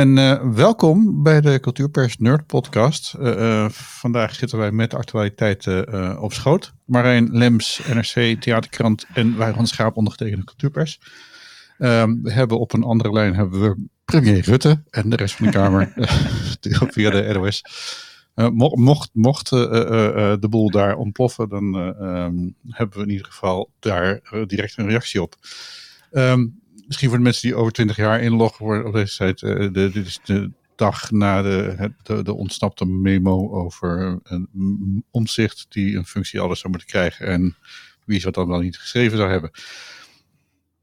En uh, welkom bij de Cultuurpers Nerd Podcast. Uh, uh, vandaag zitten wij met de actualiteiten op schoot. Marijn Lems, NRC, Theaterkrant en wij van Schaap ondergetekende Cultuurpers. Ehm, we hebben op een andere lijn hebben we premier Rutte en de rest van de Kamer via de NOS. mocht mocht de boel daar ontploffen, dan um, hebben we in ieder geval daar direct een reactie op. Um, misschien voor de mensen die over 20 jaar inloggen worden op deze site. Uh, de, dit is de dag na de, de, de ontsnapte memo over een omzicht die een functie alles zou moeten krijgen. En wie zou dan wel niet geschreven zou hebben.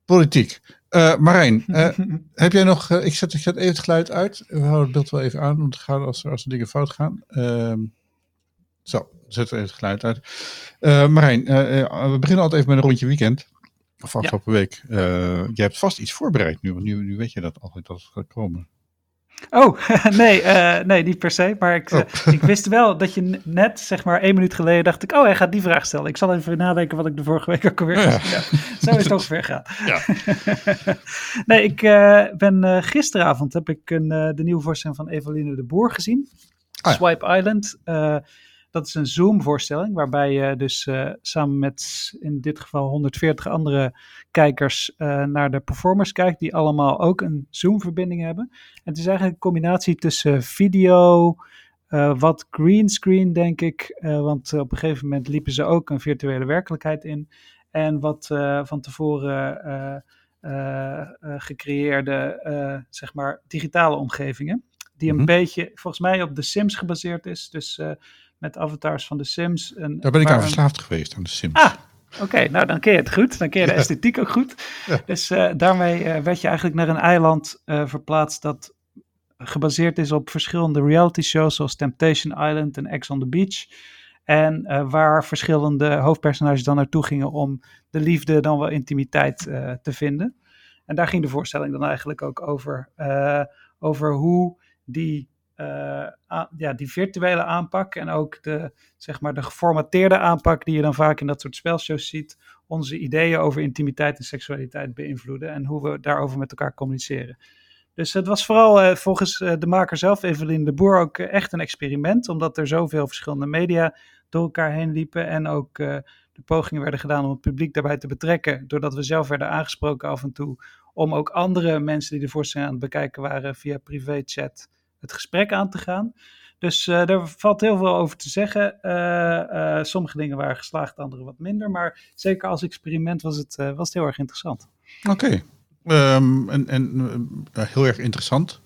Politiek. Uh, Marijn, uh, heb jij nog. ik, zet, ik zet even het geluid uit. We houden het beeld wel even aan om te gaan als, als er dingen fout gaan. Ehm, zo, zet even het geluid uit. Marijn, we beginnen altijd even met een rondje weekend. Of afgelopen ja. week. Uh, je hebt vast iets voorbereid nu, want nu, nu weet je dat altijd dat het gaat komen. Oh, nee, uh, nee, niet per se. Maar ik, oh. ik wist wel dat je net, zeg maar, één minuut geleden dacht ik, oh, hij gaat die vraag stellen. Ik zal even nadenken wat ik de vorige week ook alweer ja. ja. Zo is het ongeveer gaan. Ja. nee, ik uh, ben gisteravond heb ik een, de nieuwe voorstelling van Eveline de Boer gezien. Ah, Swipe Island. Dat is een Zoom-voorstelling waarbij je dus uh, samen met in dit geval 140 andere kijkers uh, naar de performers kijkt, die allemaal ook een Zoom-verbinding hebben. En het is eigenlijk een combinatie tussen video, uh, wat greenscreen denk ik, want op een gegeven moment liepen ze ook een virtuele werkelijkheid in. En wat van tevoren gecreëerde, zeg maar, digitale omgevingen. Die een mm -hmm. beetje, volgens mij, op de Sims gebaseerd is. Dus met avatars van de Sims. En, Daar ben ik aan verslaafd geweest, aan de Sims. Ah, oké. nou, dan ken je het goed. Dan ken je de esthetiek ook goed. Dus uh, daarmee uh, werd je eigenlijk naar een eiland uh, verplaatst dat gebaseerd is op verschillende reality shows zoals Temptation Island en Ex on the Beach. En waar verschillende hoofdpersonages dan naartoe gingen om de liefde, dan wel intimiteit te vinden. En daar ging de voorstelling dan eigenlijk ook over. over hoe die ja, die virtuele aanpak en ook de, zeg maar, de geformateerde aanpak die je dan vaak in dat soort spelshows ziet, onze ideeën over intimiteit en seksualiteit beïnvloeden en hoe we daarover met elkaar communiceren. Dus het was vooral uh, volgens uh, de maker zelf, Evelien de Boer, ook echt een experiment, omdat er zoveel verschillende media door elkaar heen liepen en ook de pogingen werden gedaan om het publiek daarbij te betrekken, doordat we zelf werden aangesproken af en toe, om ook andere mensen die de voorstelling aan het bekijken waren via privéchat het gesprek aan te gaan. Dus uh, daar valt heel veel over te zeggen. Uh, uh, sommige dingen waren geslaagd, andere wat minder. Maar zeker als experiment was het, was het heel erg interessant. Oké, um, en, en heel erg interessant.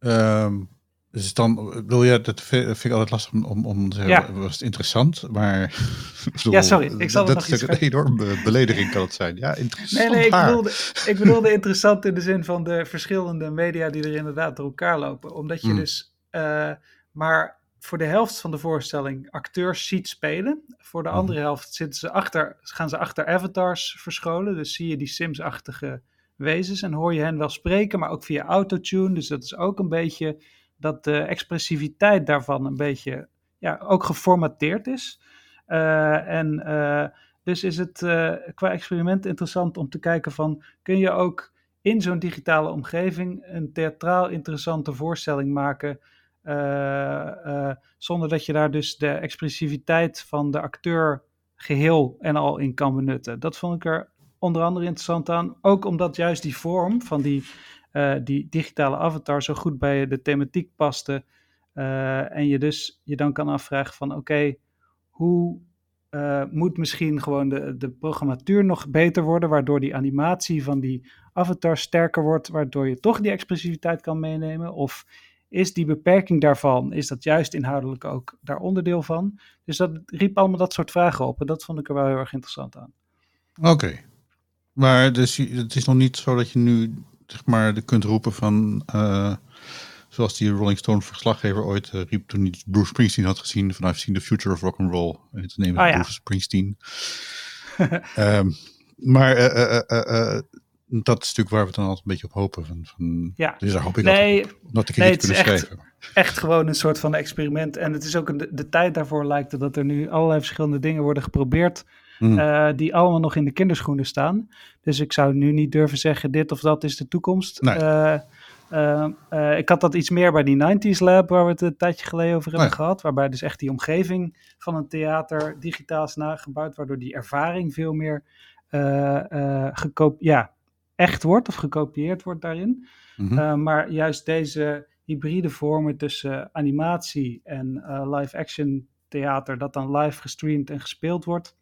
Um, dus dan wil je, dat vind ik altijd lastig om, om te zeggen, ja. was het interessant, maar... Bedoel, ja, sorry, ik zal dat nog iets... een enorme belediging kan het zijn. Ja, interessant Nee, nee, ik bedoelde, ik bedoelde interessant in de zin van de verschillende media die er inderdaad door elkaar lopen. Omdat je mm. dus uh, maar voor de helft van de voorstelling acteurs ziet spelen. Voor de mm. andere helft zitten ze achter, gaan ze achter avatars verscholen. Dus zie je die Sims-achtige wezens en hoor je hen wel spreken, maar ook via autotune. Dus dat is ook een beetje dat de expressiviteit daarvan een beetje ja, ook geformateerd is. Uh, en uh, dus is het uh, qua experiment interessant om te kijken van kun je ook in zo'n digitale omgeving een theatraal interessante voorstelling maken zonder dat je daar dus de expressiviteit van de acteur geheel en al in kan benutten. Dat vond ik er onder andere interessant aan, ook omdat juist die vorm van die uh, die digitale avatar zo goed bij de thematiek paste. Uh, en je dus je dan kan afvragen van oké, hoe uh, moet misschien gewoon de, de programmatuur nog beter worden, waardoor die animatie van die avatar sterker wordt, waardoor je toch die expressiviteit kan meenemen? Of is die beperking daarvan, is dat juist inhoudelijk ook daar onderdeel van? Dus dat riep allemaal dat soort vragen op en dat vond ik er wel heel erg interessant aan. Oké, maar dus, het is nog niet zo dat je nu zeg maar, kunt roepen van. Uh, zoals die Rolling Stone verslaggever ooit uh, riep toen hij Bruce Springsteen had gezien van I've seen the future of rock and roll. En het nemen oh, ja. Bruce Springsteen. um, maar uh, dat is natuurlijk waar we dan altijd een beetje op hopen. Van, van, ja. Dus daar hoop ik nee, op, ik nee, iets kunnen echt, schrijven. Echt gewoon een soort van experiment. En het is ook een, de, de tijd daarvoor lijkt het dat er nu allerlei verschillende dingen worden geprobeerd Mm. Uh, die allemaal nog in de kinderschoenen staan. Dus ik zou nu niet durven zeggen: dit of dat is de toekomst. Nee. Uh, Ehm, eh, ik had dat iets meer bij die 90s Lab, waar we het een tijdje geleden over hebben gehad. Waarbij dus echt die omgeving van een theater digitaal is nagebouwd. Waardoor die ervaring veel meer eh, eh, ja, echt wordt of gekopieerd wordt daarin. Mhm. Maar juist deze hybride vormen tussen animatie en live-action theater, dat dan live gestreamd en gespeeld wordt,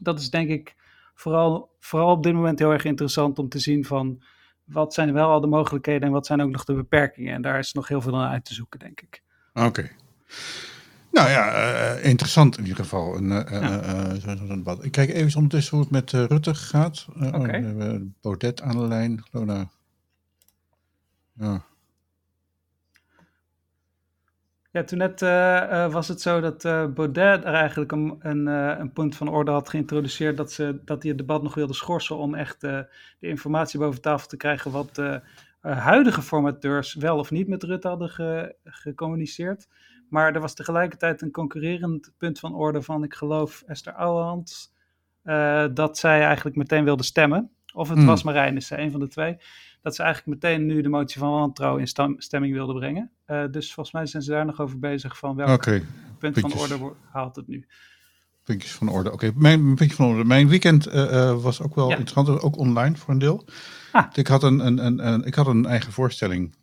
dat is denk ik vooral, vooral op dit moment heel erg interessant om te zien van wat zijn wel al de mogelijkheden en wat zijn ook nog de beperkingen. En daar is nog heel veel aan uit te zoeken, denk ik. Oké. Okay. Nou ja, uh, interessant in ieder geval. En, uh, ja. uh, wat. Ik kijk even ondertussen hoe het met Rutte gaat. Oké. Okay. Oh, we hebben Baudet aan de lijn. Nou, ja. Ja, toen net uh, was het zo dat uh, Baudet er eigenlijk een, een, een, punt van orde had geïntroduceerd dat, ze, dat hij het debat nog wilde schorsen om echt de informatie boven tafel te krijgen wat de huidige formateurs wel of niet met Rutte hadden ge, gecommuniceerd. Maar er was tegelijkertijd een concurrerend punt van orde van, ik geloof, Esther Ouwehand, dat zij eigenlijk meteen wilde stemmen. Of het Hmm. was Marijnissen, een van de twee. Dat ze eigenlijk meteen nu de motie van wantrouwen in stemming wilden brengen. Uh, dus volgens mij zijn ze daar nog over bezig van welk okay. punt Puntjes. van orde haalt het nu. Puntjes van orde. Oké, okay. mijn puntje van orde. Mijn weekend uh, uh, was ook wel Ja. interessant, ook online voor een deel. Ah. Ik, had een, een, een, een, ik had een eigen voorstelling.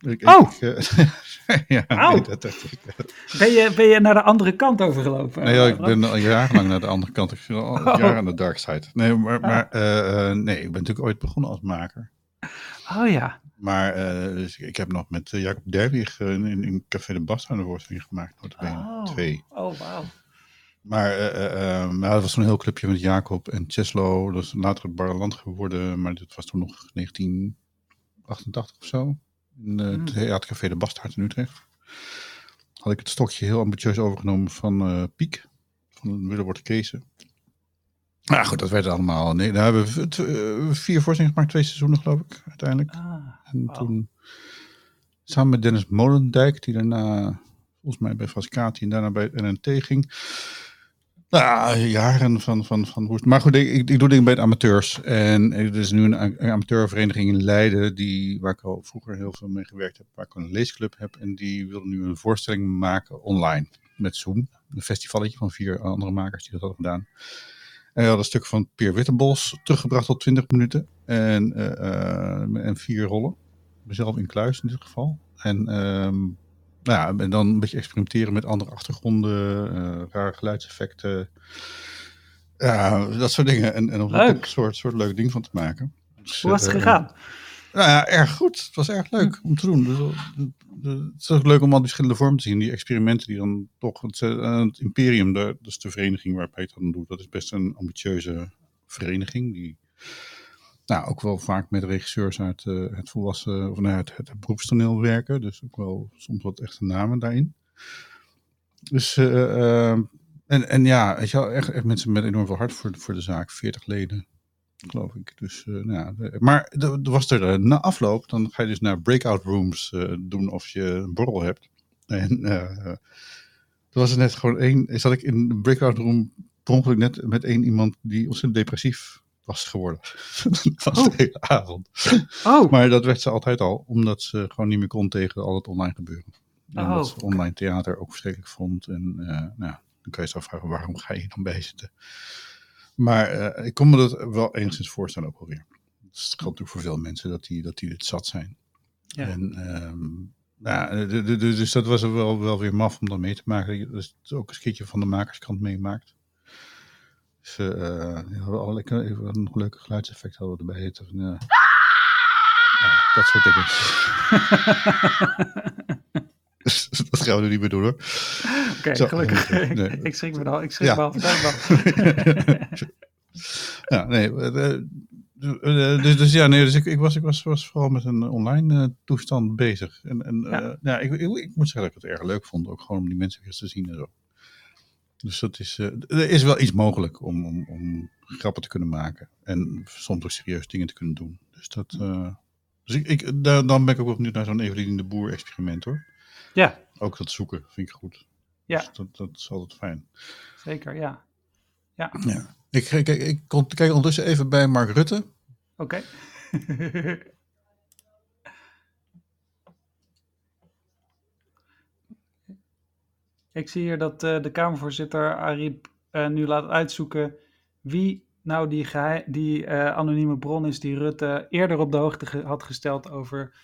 Ik, Oh! Ik, ja, Au. nee, dat, dat, Ben je, ben je naar de andere kant overgelopen? Nee, ik ben al jarenlang naar de andere kant. Ik zit al Oh. jaren aan de dark side. Nee, maar, Ah. maar uh, nee, ik ben natuurlijk ooit begonnen als maker. Oh ja. Maar uh, dus ik heb nog met uh, Jacob Derwig uh, in, in Café de Basta een voorstelling gemaakt. Oh. Twee. Oh, wauw. Maar uh, dat was een heel clubje met Jacob en Cheslo. Dat is later het Barreland geworden. Maar dit was toen nog 1988 of zo. In het Hmm. Theatercafé de Bastaard in Utrecht. Had ik het stokje heel ambitieus overgenomen van Piek. Van Willebord Kezen. Nou goed, dat werd allemaal. Nee, daar hebben we uh, vier voorstellingen gemaakt, twee seizoenen geloof ik, uiteindelijk. Ah, En toen samen met Dennis Molendijk, die daarna volgens mij bij Frascati en daarna bij het NNT ging. Nou, jaren van, van, van woest. Maar goed, ik, ik doe dingen bij de amateurs. En er is nu een, een amateurvereniging in Leiden, die, waar ik al vroeger heel veel mee gewerkt heb, waar ik een leesclub heb. En die wil nu een voorstelling maken online met Zoom. Een festivalletje van vier andere makers die dat hadden gedaan. En we hadden een stuk van Peer Wittenbos teruggebracht tot 20 minuten. En, uh, en vier rollen. Mezelf in kluis in dit geval. En, um, nou ja, en dan een beetje experimenteren met andere achtergronden, uh, rare geluidseffecten. Ja, dat soort dingen. En, en om er een soort, soort leuk ding van te maken. Dus, Hoe was het gegaan? Nou ja, erg goed. Het was erg leuk om te doen. Dus, het is ook leuk om al die verschillende vormen te zien. Die experimenten die dan toch... Het, het Imperium, de, dat is de vereniging waar Peter dan doet. Dat is best een ambitieuze vereniging. Die nou, ook wel vaak met regisseurs uit uh, het volwassen... Of nou, het, het beroepstoneel werken. Dus ook wel soms wat echte namen daarin. Dus... Uh, uh, en, en ja, weet je wel, echt, echt mensen met enorm veel hart voor, voor de zaak. 40 leden geloof ik. Dus, uh, nou ja, maar er was er uh, na afloop, dan ga je dus naar breakout rooms uh, doen of je een borrel hebt. En toen was er net gewoon één, zat ik in een breakout room per ongeluk net met één iemand die ontzettend depressief was geworden. van oh. de hele avond. Oh. Maar dat werd ze altijd al, omdat ze gewoon niet meer kon tegen al het online gebeuren. En oh, dat ze online theater ook verschrikkelijk vond. En nou, dan kan je je afvragen, waarom ga je dan bij zitten? Maar uh, ik kon me dat wel enigszins voorstellen ook alweer. Het geldt natuurlijk voor veel mensen dat die, dat die het zat zijn. Ja. En, um, nou, dus dat was wel, wel weer maf om dat mee te maken. Dat is ook een skitje van de makerskant meemaakt. Dus uh, we hadden even een leuke geluidseffect hadden we erbij. Of, uh, ja, dat soort dingen. Dus dat gaan we niet meer doen hoor. Oké, okay, gelukkig. Nee. ik schrik me al. Ik schrik ja. me al. Ja, nee. Dus, dus ja, nee, dus ik, ik, was, ik was, was vooral met een online uh, toestand bezig. En, en ja. Uh, ja, ik, ik, ik, moet zeggen dat ik het erg leuk vond. Ook gewoon om die mensen weer te zien en zo. Dus dat is, uh, er is wel iets mogelijk om, om, om grappen te kunnen maken. En soms ook serieus dingen te kunnen doen. Dus dat... dus ik, ik, daar, dan ben ik ook wel benieuwd naar zo'n Evelien de Boer experiment hoor. Ja. Ook dat zoeken vind ik goed. Ja. Dus dat, dat is altijd fijn. Zeker, ja. Ja. ja. Ik, kijk, ik kijk ondertussen even bij Mark Rutte. Oké. Ik zie hier dat eh, de Kamervoorzitter Ariep eh, nu laat uitzoeken wie nou die, die eh, anonieme bron is die Rutte eerder op de hoogte had gesteld over,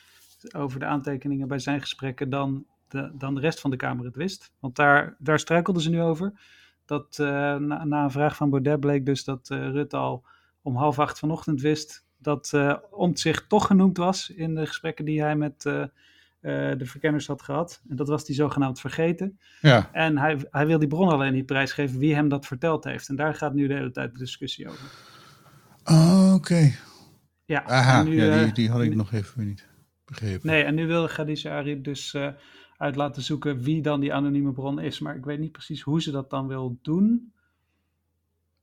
over de aantekeningen bij zijn gesprekken dan de, dan de rest van de Kamer het wist. Want daar, daar struikelden ze nu over. Dat na, na, een vraag van Baudet bleek dus dat Rutte al om half acht vanochtend wist dat uh, Omtzigt toch genoemd was in de gesprekken die hij met uh, de verkenners had gehad. En dat was hij zogenaamd vergeten. Ja. En hij, hij wil die bron alleen niet prijsgeven wie hem dat verteld heeft. En daar gaat nu de hele tijd de discussie over. Oh, oké. Ja, Aha, nu, ja, die, eh, die had ik nu- nog even niet begrepen. Nee, en nu wil Khadija Ariep dus eh, uit laten zoeken wie dan die anonieme bron is. Maar ik weet niet precies hoe ze dat dan wil doen.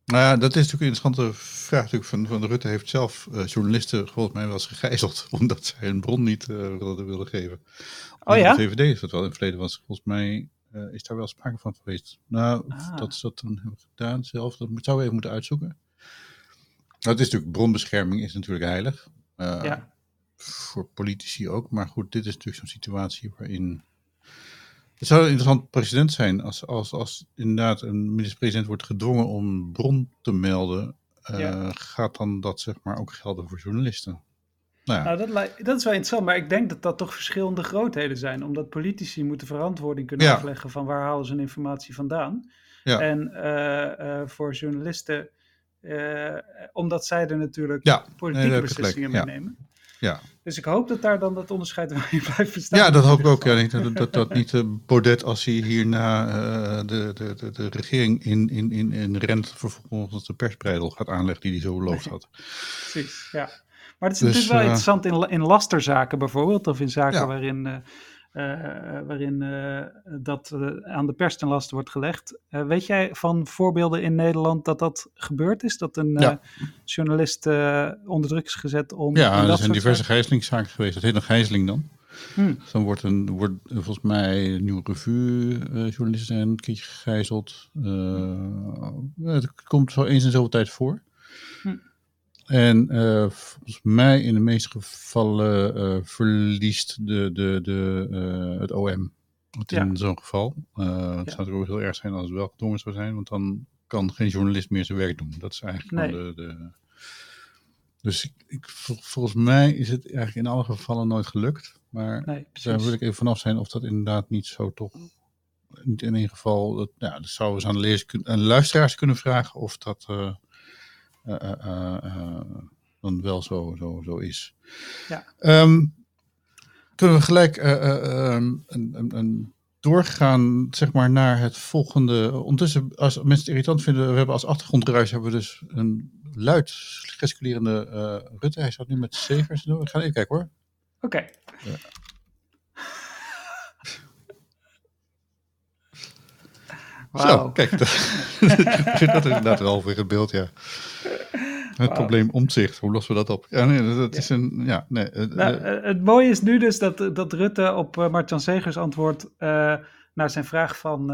Nou ja, dat is natuurlijk een interessante vraag. Natuurlijk van, van Rutte heeft zelf eh, journalisten volgens mij wel eens gegijzeld. Omdat zij een bron niet eh, wilden, wilden geven. Oh ja? De VVD is dat wel in het verleden was. Volgens mij eh, is daar wel sprake van geweest. Nou, Ah. dat ze dat dan hebben gedaan zelf. Dat zouden we even moeten uitzoeken. Nou, het is natuurlijk, bronbescherming is natuurlijk heilig. Ja. Voor politici ook. Maar goed, dit is natuurlijk zo'n situatie waarin... Het zou een interessant precedent zijn als, als, als inderdaad een minister-president wordt gedwongen om bron te melden. eh, Ja. Gaat dan dat zeg maar ook gelden voor journalisten? Nou ja, Nou, dat, dat is wel interessant, maar ik denk dat dat toch verschillende grootheden zijn. Omdat politici moeten verantwoording kunnen Ja. afleggen van waar halen ze hun informatie vandaan. Ja. En eh, eh, voor journalisten, omdat zij er natuurlijk nee, politieke beslissingen mee nemen. Ja. Dus ik hoop dat daar dan dat onderscheid in blijft bestaan. ja, dat hoop ik ook. Ja, geval. niet, dat, dat, dat niet eh, Baudet, als hij hierna eh, de, de, de, de regering in, in, in, in rent, vervolgens de persbreidel gaat aanleggen die hij zo beloofd had. Precies, ja. Maar het is Dus, natuurlijk wel eh, interessant in, in lasterzaken bijvoorbeeld, of in zaken Ja. waarin, waarin eh, dat eh, aan de pers ten laste wordt gelegd. Eh, weet jij van voorbeelden in Nederland dat dat gebeurd is? Dat een Ja. eh, journalist eh, onder druk is gezet om... Ja, er dat zijn diverse zaken- gijzelingszaken geweest. Dat heet een gijzeling dan. Hm. Dan wordt, een, wordt eh, volgens mij een nieuwe revue eh journalisten zijn een keertje gegijzeld. Eh, het komt zo eens in zoveel tijd voor. En eh, volgens mij in de meeste gevallen eh, verliest de, de, de, eh, het OM het Ja. in zo'n geval. Het zou natuurlijk ook heel erg zijn als het wel gedwongen zou zijn, want dan kan geen journalist meer zijn werk doen. Dat is eigenlijk Nee. de, de... Dus ik, ik- vol- volgens mij is het eigenlijk in alle gevallen nooit gelukt. Maar Nee, daar wil ik even vanaf zijn of dat inderdaad niet zo toch. Niet in ieder geval. Dat, ja, dat zouden we eens aan de, lezers, aan de luisteraars kunnen vragen of dat dan wel zo, zo, zo is. Ja. Ehm, kunnen we gelijk eh, eh, een, een, een doorgaan zeg maar, naar het volgende. Ondertussen, als mensen het irritant vinden, we hebben als achtergrondruis hebben we dus een luid gesticulerende eh Rutte. Hij staat nu met Segers. doen. Ik ga even kijken hoor. Oké. Zo, kijk. Dat, dat is inderdaad wel weer het beeld, ja. Het probleem omzicht, hoe lossen we dat op? Ja, nee, dat, is een, ja, nee. eh, Nou, eh, eh, het mooie is nu dus dat, dat Rutte op uh, Martjan Segers antwoordt eh, naar zijn vraag van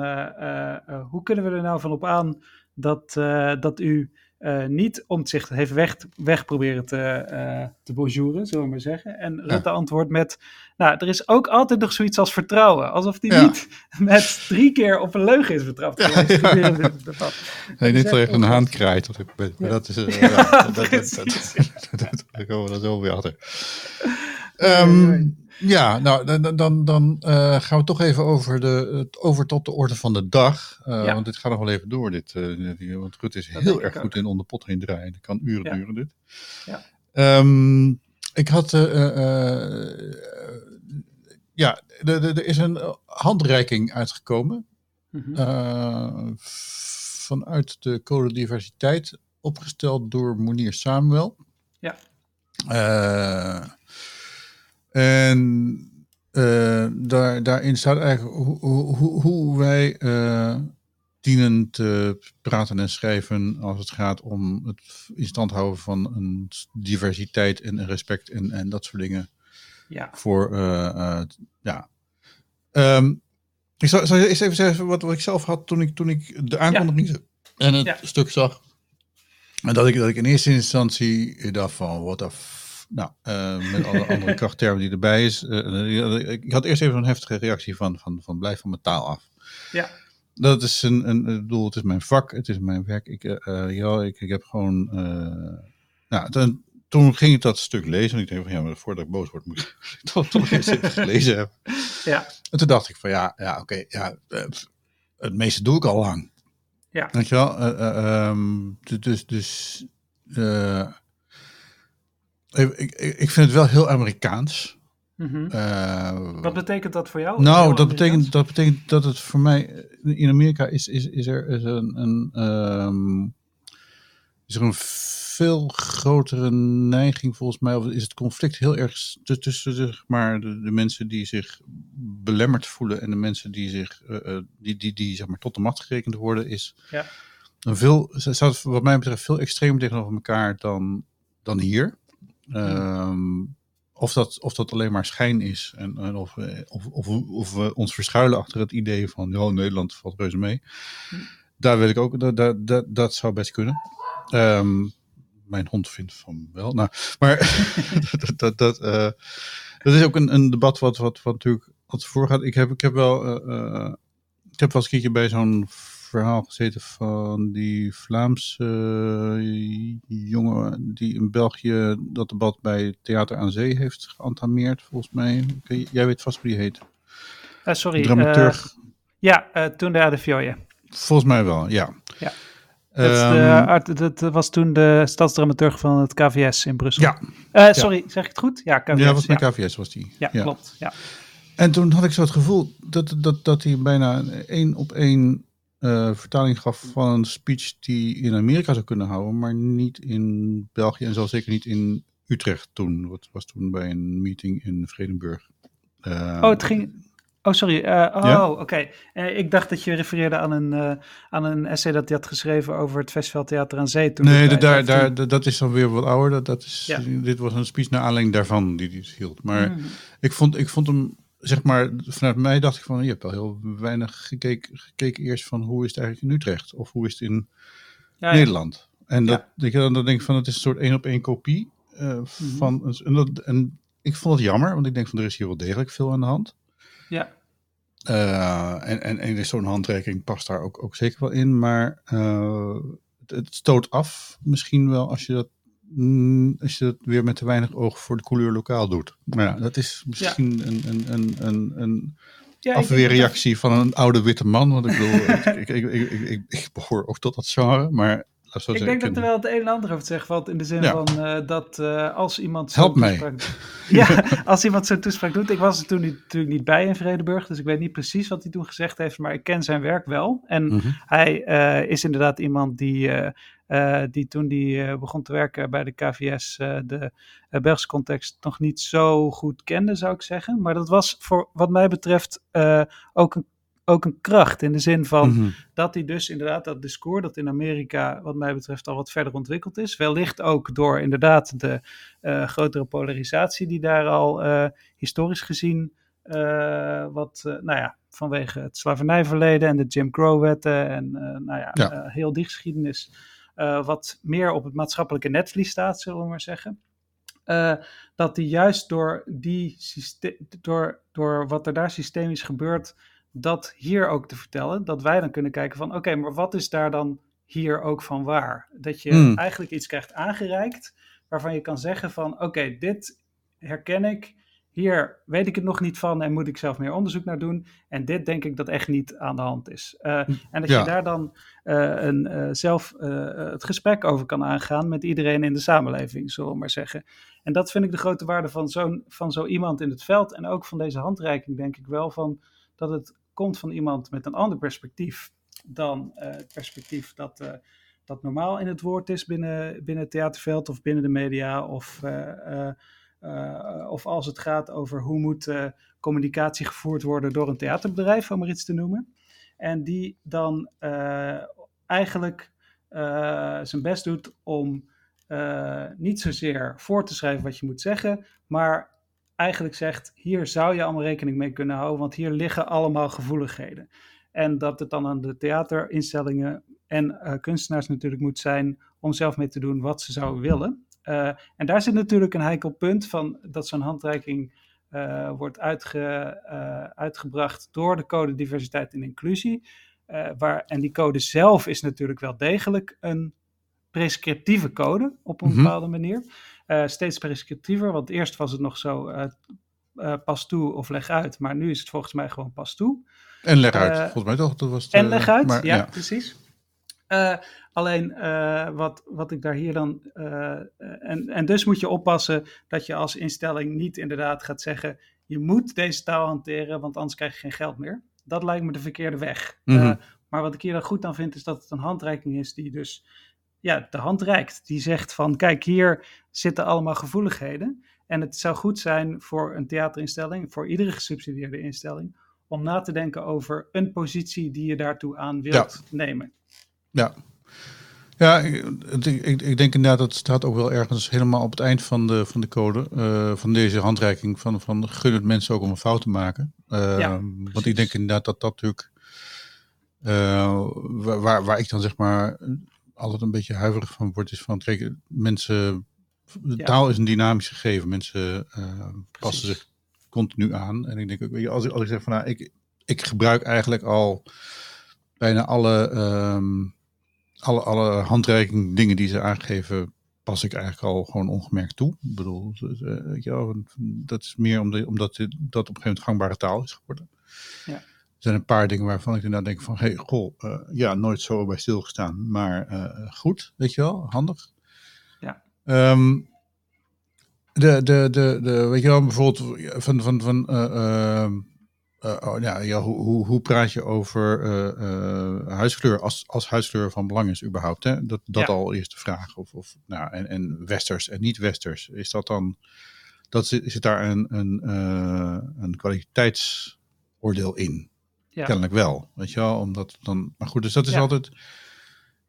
hoe kunnen we er nou van op aan dat, dat u eh, niet omzicht heeft weg, weg proberen te, eh te bonjouren, zullen we maar zeggen. En Rutte antwoordt met, nou, er is ook altijd nog zoiets als vertrouwen. Alsof hij Ja. niet met drie keer op een leugen is betrapt. Ja, ja. dit nee, niet is echt een haan kraait. Maar dat is... eh, Ja, ja, dat, dat, komen we dan zo weer achter. Ehm, ja, nou, dan, dan- dan, eh, gaan we toch even over, de, over tot de orde van de dag. Eh, Ja. Want dit gaat nog wel even door. Dit, eh, want Rutte is Dat heel erg goed in onder pot heen draaien. Dat kan uren Ja. duren, dit. Ja. Ehm, ik had... ja, er- is een handreiking uitgekomen. Mhm. vanuit de Code Diversiteit, opgesteld door Monier Samuel. Ja. Eh, en eh, daar, daarin staat eigenlijk hoe, hoe, hoe- hoe wij eh, dienen te praten en schrijven als het gaat om het in stand houden van een diversiteit en respect en, en dat soort dingen ja. voor, eh, eh, ja. Ehm, ik zal, eerst even zeggen wat, wat ik zelf had toen ik, toen ik de aankondiging en het Ja. stuk zag. En dat ik, dat ik in eerste instantie dacht van, what the f... Nou, eh, met alle andere krachttermen die erbij is. eh, ik had eerst even een heftige reactie van, van, van blijf van mijn taal af. Ja. dat is een, een, ik bedoel, het is mijn vak, het is mijn werk. Ik, uh, ja, ik, ik heb gewoon, nou, toen, toen ging ik dat stuk lezen en ik denk van, ja, maar voordat ik boos word, moet ik toch, toch eens even gelezen hebben. Ja. En toen dacht ik van, ja, ja oké, okay, ja, het meeste doe ik al lang. Ja. Weet je wel? Uh, um, dus, dus ik, ik, vind het wel heel Amerikaans. Mm -hmm. uh, Wat betekent dat voor jou? Nou, dat betekent, dat betekent dat het voor mij in Amerika is, is, is er is een, een um, is er een veel grotere neiging volgens mij, of is het conflict heel erg tussen zeg maar, de, de mensen die zich belemmerd voelen en de mensen die zich uh, uh, die, die, die zeg maar tot de macht gerekend worden, is ja. een veel, staat wat mij betreft veel extremer tegenover elkaar dan, dan hier. Um, of dat, of dat alleen maar schijn is. En, en of, of, of, of, we ons verschuilen achter het idee van, ja, Nederland valt reuze mee. Daar wil ik ook, dat, dat, dat, dat zou best kunnen. Um, mijn hond vindt van wel. Nou, maar dat, dat, dat, uh, dat is ook een, een debat wat, wat, wat natuurlijk wat voorgaat. Ik heb, ik heb wel, uh, uh, ik heb wel eens een keertje bij zo'n verhaal gezeten van die Vlaamse uh, jongen die in België dat debat bij Theater aan Zee heeft geantameerd, volgens mij. Jij weet vast hoe die heet. Uh, sorry. Dramaturg. Uh, ja, toen de Adefioje. Volgens mij wel, ja. Ja. Dat, um, dat, was toen de stadsdramaturg van het KVS in Brussel. Ja. Uh, sorry, ja. zeg ik het goed? Ja, KVS. Ja, was mijn ja. KVS was die. Ja, ja, klopt. Ja. En toen had ik zo het gevoel dat, dat, dat hij bijna één op één uh, vertaling gaf van een speech die in Amerika zou kunnen houden, maar niet in België en zal zeker niet in Utrecht toen. Dat was toen bij een meeting in Vredenburg. Uh, oh, het ging. Oh, sorry. Uh, oh, ja? oké. Okay. Ik dacht dat je refereerde aan een, aan een essay dat hij had geschreven over het Festival Theater aan Zee. Toen nee, daar, daar, toen... dat is dan weer wat ouder. Dat, dat is, ja. Dit was een speech naar aanleiding daarvan die hij hield. Maar mm. ik, vond, ik vond hem zeg maar, vanuit mij dacht ik van, je hebt wel heel weinig gekeken, gekeken eerst van hoe is het eigenlijk in Utrecht of hoe is het in ja, Nederland. En dat, ja. ik, dan denk ik van, het is een soort één op één kopie uh, mm -hmm. van, en, dat, en ik vond het jammer, want ik denk van, er is hier wel degelijk veel aan de hand. Ja. Uh, en, en, en zo'n handreiking past daar ook, ook zeker wel in, maar uh, het, het stoot af misschien wel als je dat als je dat weer met te weinig oog voor de couleur lokaal doet. Maar ja, dat is misschien ja. een, een, een, een, een ja, afweerreactie van een oude witte man. Want ik bedoel, ik, ik, ik, ik, ik, behoor ook tot dat genre, maar... ik zeggen, denk dat er wel het een en ander over te zeggen valt. In de zin ja. van uh, dat uh, als iemand... Help mij. ja, als iemand zo'n toespraak doet. Ik was er toen niet, natuurlijk niet bij in Vredeburg. Dus ik weet niet precies wat hij toen gezegd heeft. Maar ik ken zijn werk wel. En mm -hmm. hij uh, is inderdaad iemand die... Die toen die begon te werken bij de KVS de Belgische context nog niet zo goed kende, zou ik zeggen. Maar dat was voor wat mij betreft ook, een, ook een kracht. In de zin van mm -hmm. dat hij dus inderdaad dat discours dat in Amerika wat mij betreft al wat verder ontwikkeld is. Wellicht ook door inderdaad de grotere polarisatie die daar al historisch gezien wat, nou ja, vanwege het slavernijverleden en de Jim Crow wetten en nou ja, ja. heel die geschiedenis wat meer op het maatschappelijke netvlies staat, zullen we maar zeggen. Uh, dat die juist door, die door, door wat er daar systemisch gebeurt, dat hier ook te vertellen, dat wij dan kunnen kijken van oké, okay, maar wat is daar dan hier ook van waar? Dat je mm. eigenlijk iets krijgt aangereikt waarvan je kan zeggen van oké, okay, dit herken ik, hier weet ik het nog niet van en moet ik zelf meer onderzoek naar doen. En dit denk ik dat echt niet aan de hand is. Uh, en dat ja. je daar dan uh, een, uh, zelf het gesprek over kan aangaan met iedereen in de samenleving, zullen we maar zeggen. En dat vind ik de grote waarde van zo'n van zo iemand in het veld. En ook van deze handreiking denk ik wel van dat het komt van iemand met een ander perspectief dan het perspectief dat dat normaal in het woord is binnen, binnen het theaterveld of binnen de media of uh, of als het gaat over hoe moet communicatie gevoerd worden door een theaterbedrijf, om maar iets te noemen. En die dan eigenlijk zijn best doet om niet zozeer voor te schrijven wat je moet zeggen, maar eigenlijk zegt: hier zou je allemaal rekening mee kunnen houden, want hier liggen allemaal gevoeligheden. En dat het dan aan de theaterinstellingen en kunstenaars natuurlijk moet zijn om zelf mee te doen wat ze zouden willen. Uh, en daar zit natuurlijk een heikel punt van dat zo'n handreiking uh, wordt uitge, uitgebracht door de Code Diversiteit en Inclusie. waar, en die code zelf is natuurlijk wel degelijk een prescriptieve code op een Mhm. bepaalde manier. Eh, steeds prescriptiever, want eerst was het nog zo eh, eh, pas toe of leg uit, maar nu is het volgens mij gewoon pas toe. En leg uit. Volgens mij toch? Dat was het, En leg uit, maar, ja, precies. Alleen wat, wat ik daar hier dan. en, en dus moet je oppassen dat je als instelling niet inderdaad gaat zeggen: je moet deze taal hanteren, want anders krijg je geen geld meer. Dat lijkt me de verkeerde weg. Mhm. Maar wat ik hier dan goed aan vind, is dat het een handreiking is die dus ja, de hand reikt. Die zegt van: kijk, hier zitten allemaal gevoeligheden. En het zou goed zijn voor een theaterinstelling, voor iedere gesubsidieerde instelling, om na te denken over een positie die je daartoe aan wilt nemen. Ja. Ja, ik, ik, ik denk inderdaad dat het staat ook wel ergens helemaal op het eind van de, van de code, eh, van deze handreiking, van, van gun het mensen ook om een fout te maken. Eh, Ja, want ik denk inderdaad dat dat natuurlijk, waar, waar, waar ik dan zeg maar altijd een beetje huiverig van word, is van, kijk, mensen, de Ja. taal is een dynamisch gegeven, mensen eh, passen zich continu aan. En ik denk ook, weet je, als ik, als ik zeg van, nou, ik, ik gebruik eigenlijk al bijna alle, ehm, alle, alle handreiking dingen die ze aangeven, pas ik eigenlijk al gewoon ongemerkt toe. Ik bedoel, wel, dat is meer omdat, omdat dit, dat op een gegeven moment gangbare taal is geworden. Ja. Er zijn een paar dingen waarvan ik inderdaad denk van, hey, goh, eh, ja, nooit zo bij stilgestaan, maar eh, goed, weet je wel, handig. Ja. Ehm, de, de, de, de, weet je wel, bijvoorbeeld van, van, van eh, ehm, eh, oh, ja, ja, hoe, hoe, hoe praat je over huidskleur als, als huidskleur van belang is überhaupt? Hè? Dat, dat Ja. al eerst de vraag. Of, of, nou, en, en westers en niet westers. Is dat dan, dat zit, zit daar een, een, een kwaliteitsoordeel in? Ja. Kennelijk wel, weet je wel? Omdat dan, maar goed, dus dat is Ja. altijd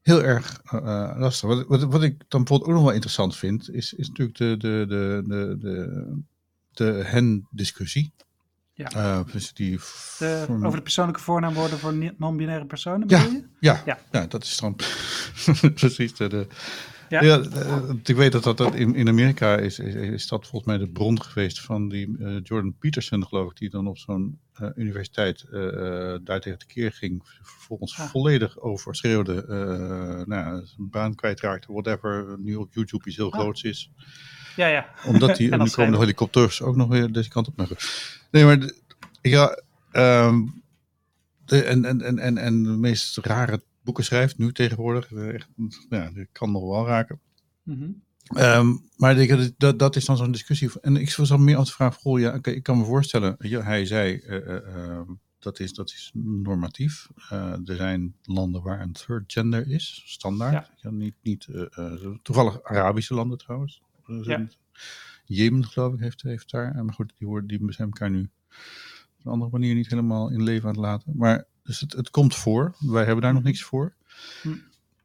heel erg eh, eh, lastig. Wat, wat, wat ik dan bijvoorbeeld ook nog wel interessant vind, is, is natuurlijk de, de, de, de, de, de hen-discussie. Ja. Eh, dus die De, over de persoonlijke voornaamwoorden voor non-binaire personen, Ja. bedoel je? ja, Ja. ja. dat is dan precies de. de Ja. ja. eh, ik weet dat dat, in, in Amerika is, is, is dat volgens mij de bron geweest van die eh, Jordan Peterson, geloof ik, die dan op zo'n eh, universiteit eh, daar tegen de keer ging, vervolgens Ah. volledig over schreeuwde, eh nou, zijn baan kwijtraakte, whatever, nu op YouTube iets heel Ah. groots is. Ja, ja. Omdat die, En nu komen de helikopters ook nog weer deze kant op. Nee, maar ja, ehm, de, en, en, en, en, en de meest rare boeken schrijft nu tegenwoordig. eh, Echt, ja, dat kan nog wel raken. Mhm. Ehm, maar ik, dat- dat, is dan zo'n discussie. En ik was al meer het vragen: goh, ja, oké, ik kan me voorstellen. je, hij zei. eh, eh, ehm, dat is, dat is normatief. Er zijn landen waar een third gender is, standaard. Ja. Ja, niet, niet, toevallig Arabische landen trouwens. Ja. Jemen, geloof ik, heeft, heeft daar. Maar goed, die, worden, die zijn elkaar nu op een andere manier niet helemaal in leven aan het laten. Maar dus het, het komt voor. Wij hebben daar nog niks voor. Hm.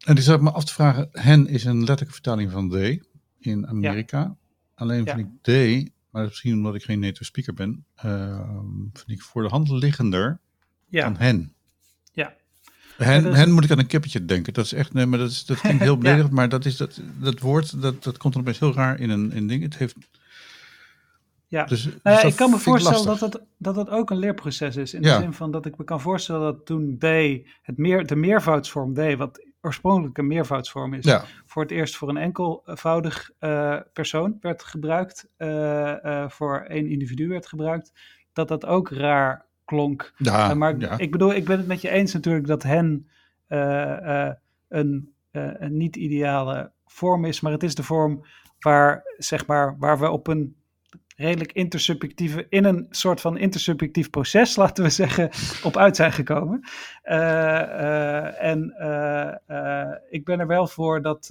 En ik zat me af te vragen: hen is een letterlijke vertaling van they in Amerika. Alleen Ja. vind ik they, maar misschien omdat ik geen native speaker ben, eh, vind ik voor de hand liggender Ja. dan hen. Ja. Hen, is- hen moet ik aan een kippetje denken. Dat is echt, nee, maar dat, is, dat klinkt heel beledigend, maar dat, is, dat, dat woord, dat, dat komt er opeens heel raar in een, in ding. Het heeft, Ja. dus, Nou dus ja, dat ik kan me voorstellen dat het, dat het ook een leerproces is. In Ja. de zin van dat ik me kan voorstellen dat toen they, het meer, de meervoudsvorm they, wat oorspronkelijk een meervoudsvorm is, Ja, voor het eerst voor een enkelvoudig eh, persoon werd gebruikt, eh, eh, voor één individu werd gebruikt, dat dat ook raar klonk. ja, maar ik bedoel, ik ben het met je eens natuurlijk dat hen een, een niet-ideale vorm is, maar het is de vorm waar, zeg maar, waar we op een redelijk intersubjectieve, in een soort van intersubjectief proces, laten we zeggen, op uit zijn gekomen. Eh, eh, en eh, ik ben er wel voor dat,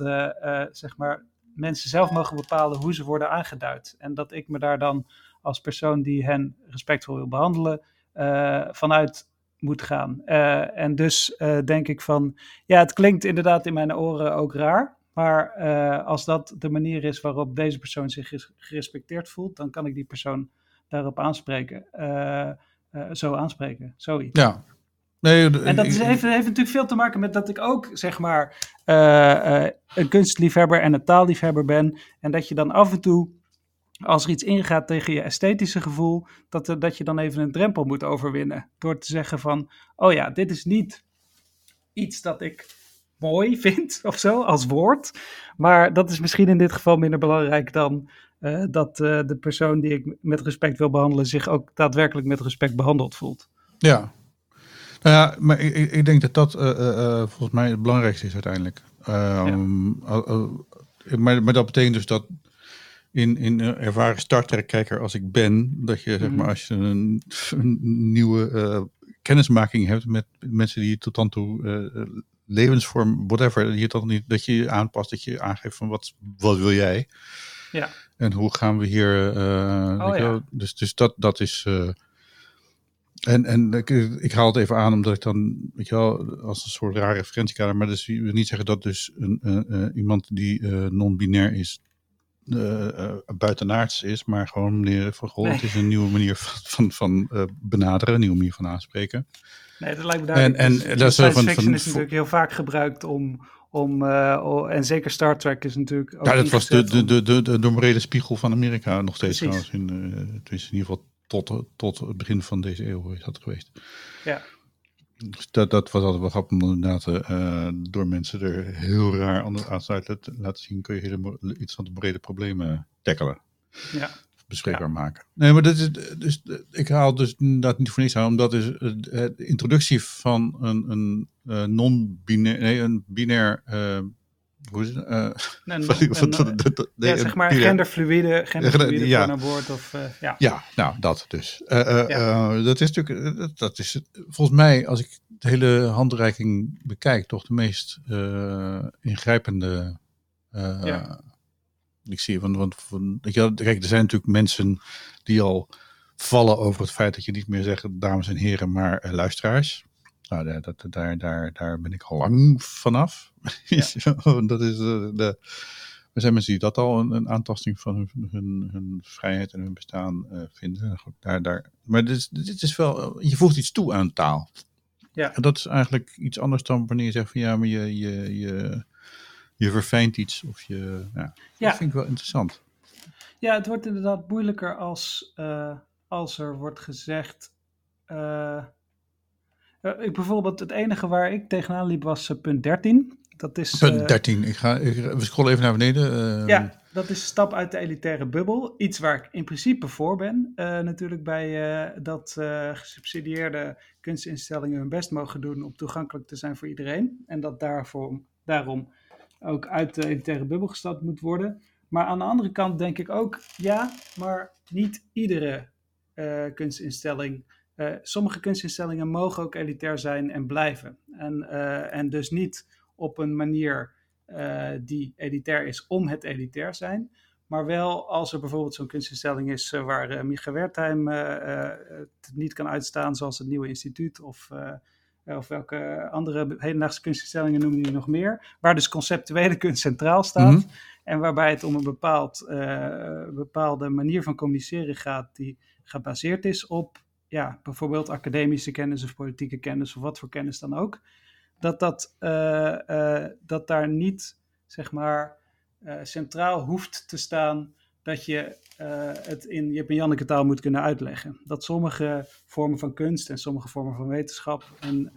zeg maar, mensen zelf mogen bepalen hoe ze worden aangeduid. En dat ik me daar dan als persoon die hen respectvol wil behandelen, eh, vanuit moet gaan. En dus denk ik van, ja, het klinkt inderdaad in mijn oren ook raar. Maar eh, als dat de manier is waarop deze persoon zich gerespecteerd voelt, dan kan ik die persoon daarop aanspreken. eh, eh, zo aanspreken, zoiets. ja. Nee, En dat is, heeft, heeft natuurlijk veel te maken met dat ik ook, zeg maar, een kunstliefhebber en een taalliefhebber ben. En dat je dan af en toe, als er iets ingaat tegen je esthetische gevoel, dat, dat je dan even een drempel moet overwinnen. Door te zeggen van, oh ja, dit is niet iets dat ik mooi vind of zo als woord. Maar dat is misschien in dit geval minder belangrijk dan uh, dat uh, de persoon die ik met respect wil behandelen zich ook daadwerkelijk met respect behandeld voelt. Ja, nou ja, maar ik, ik denk dat dat uh, volgens mij het belangrijkste is uiteindelijk. Um, ja. maar, maar dat betekent dus dat in, in een ervaren Star als ik ben, dat je zeg maar mhm. als je een, een nieuwe kennismaking hebt met mensen die tot dan toe levensvorm, whatever, je dan niet, dat je je aanpast, dat je aangeeft van wat, wat wil jij? Ja. En hoe gaan we hier. Uh, oh, ja. Dus, dus dat, dat is. Uh, en en ik, ik, haal het even aan omdat ik dan, weet je wel, als een soort rare referentiekader, maar dat dus wil niet zeggen dat dus een, uh, iemand die non-binair is, buitenaards is, maar gewoon meneer van het is een nieuwe manier van, van, van benaderen, een nieuwe manier van aanspreken. Nee, dat lijkt me duidelijk. En, en dus, dat science van, fiction is natuurlijk heel vaak gebruikt om, om uh, en zeker Star Trek is natuurlijk ook Ja, dat was de, de, de, de, de, de morele spiegel van Amerika nog steeds trouwens. In, uh, in ieder geval tot, tot het begin van deze eeuw is dat geweest. Ja. Dus dat, dat was altijd wel grappig om inderdaad uh, door mensen er heel raar anders uit te laten zien, kun je hele iets van de brede problemen tackelen. Ja bespreekbaar maken. Nee, maar dat is, dus, ik haal dus dat niet voor niets aan, omdat is de introductie van een, een uh, non-binair, nee, een binair, uh, hoe is het? Uh, ja, zeg maar genderfluide, genderfluide ja. aan boord of uh, ja. Ja, nou dat dus. Ja. dat is natuurlijk, dat, dat, is volgens mij, als ik de hele handreiking bekijk, toch de meest ingrijpende ja ik zie van, van, van kijk, er zijn natuurlijk mensen die al vallen over het feit dat je niet meer zegt dames en heren, maar luisteraars. Nou, daar, dat, daar, daar, daar ben ik al lang vanaf. Ja. dat is uh, de. Er zijn mensen die dat al een, een aantasting van hun, hun, hun, vrijheid en hun bestaan uh, vinden. Daar, daar, maar dit is, dit is wel, je voegt iets toe aan taal. Ja. En dat is eigenlijk iets anders dan wanneer je zegt van ja, maar je, je, je, je verfijnt iets. Of je, ja, ja. Dat vind ik wel interessant. Ja, het wordt inderdaad moeilijker als, uh, als er wordt gezegd. Uh, ik bijvoorbeeld, het enige waar ik tegenaan liep was punt 13. Dat is, punt 13. Ik ga, ik, we scrollen even naar beneden. ja, dat is stap uit de elitaire bubbel. Iets waar ik in principe voor ben. natuurlijk bij dat gesubsidieerde kunstinstellingen hun best mogen doen om toegankelijk te zijn voor iedereen. En dat daarvoor, daarom ook uit de elitaire bubbel gestapt moet worden. Maar aan de andere kant denk ik ook, ja, maar niet iedere uh, kunstinstelling. Uh, sommige kunstinstellingen mogen ook elitair zijn en blijven. En, uh, en dus niet op een manier die elitair is om het elitair zijn. Maar wel als er bijvoorbeeld zo'n kunstinstelling is waar uh, Micha Wertheim het niet kan uitstaan, zoals het Nieuwe Instituut of eh, of welke andere hedendaagse kunstinstellingen noemen die nog meer, waar dus conceptuele kunst centraal staat. Mhm. En waarbij het om een bepaald, bepaalde manier van communiceren gaat, die gebaseerd is op ja, bijvoorbeeld academische kennis of politieke kennis of wat voor kennis dan ook. Dat, dat, uh, dat daar niet zeg maar centraal hoeft te staan dat je het in Jip en Janneke taal moet kunnen uitleggen. Dat sommige vormen van kunst en sommige vormen van wetenschap en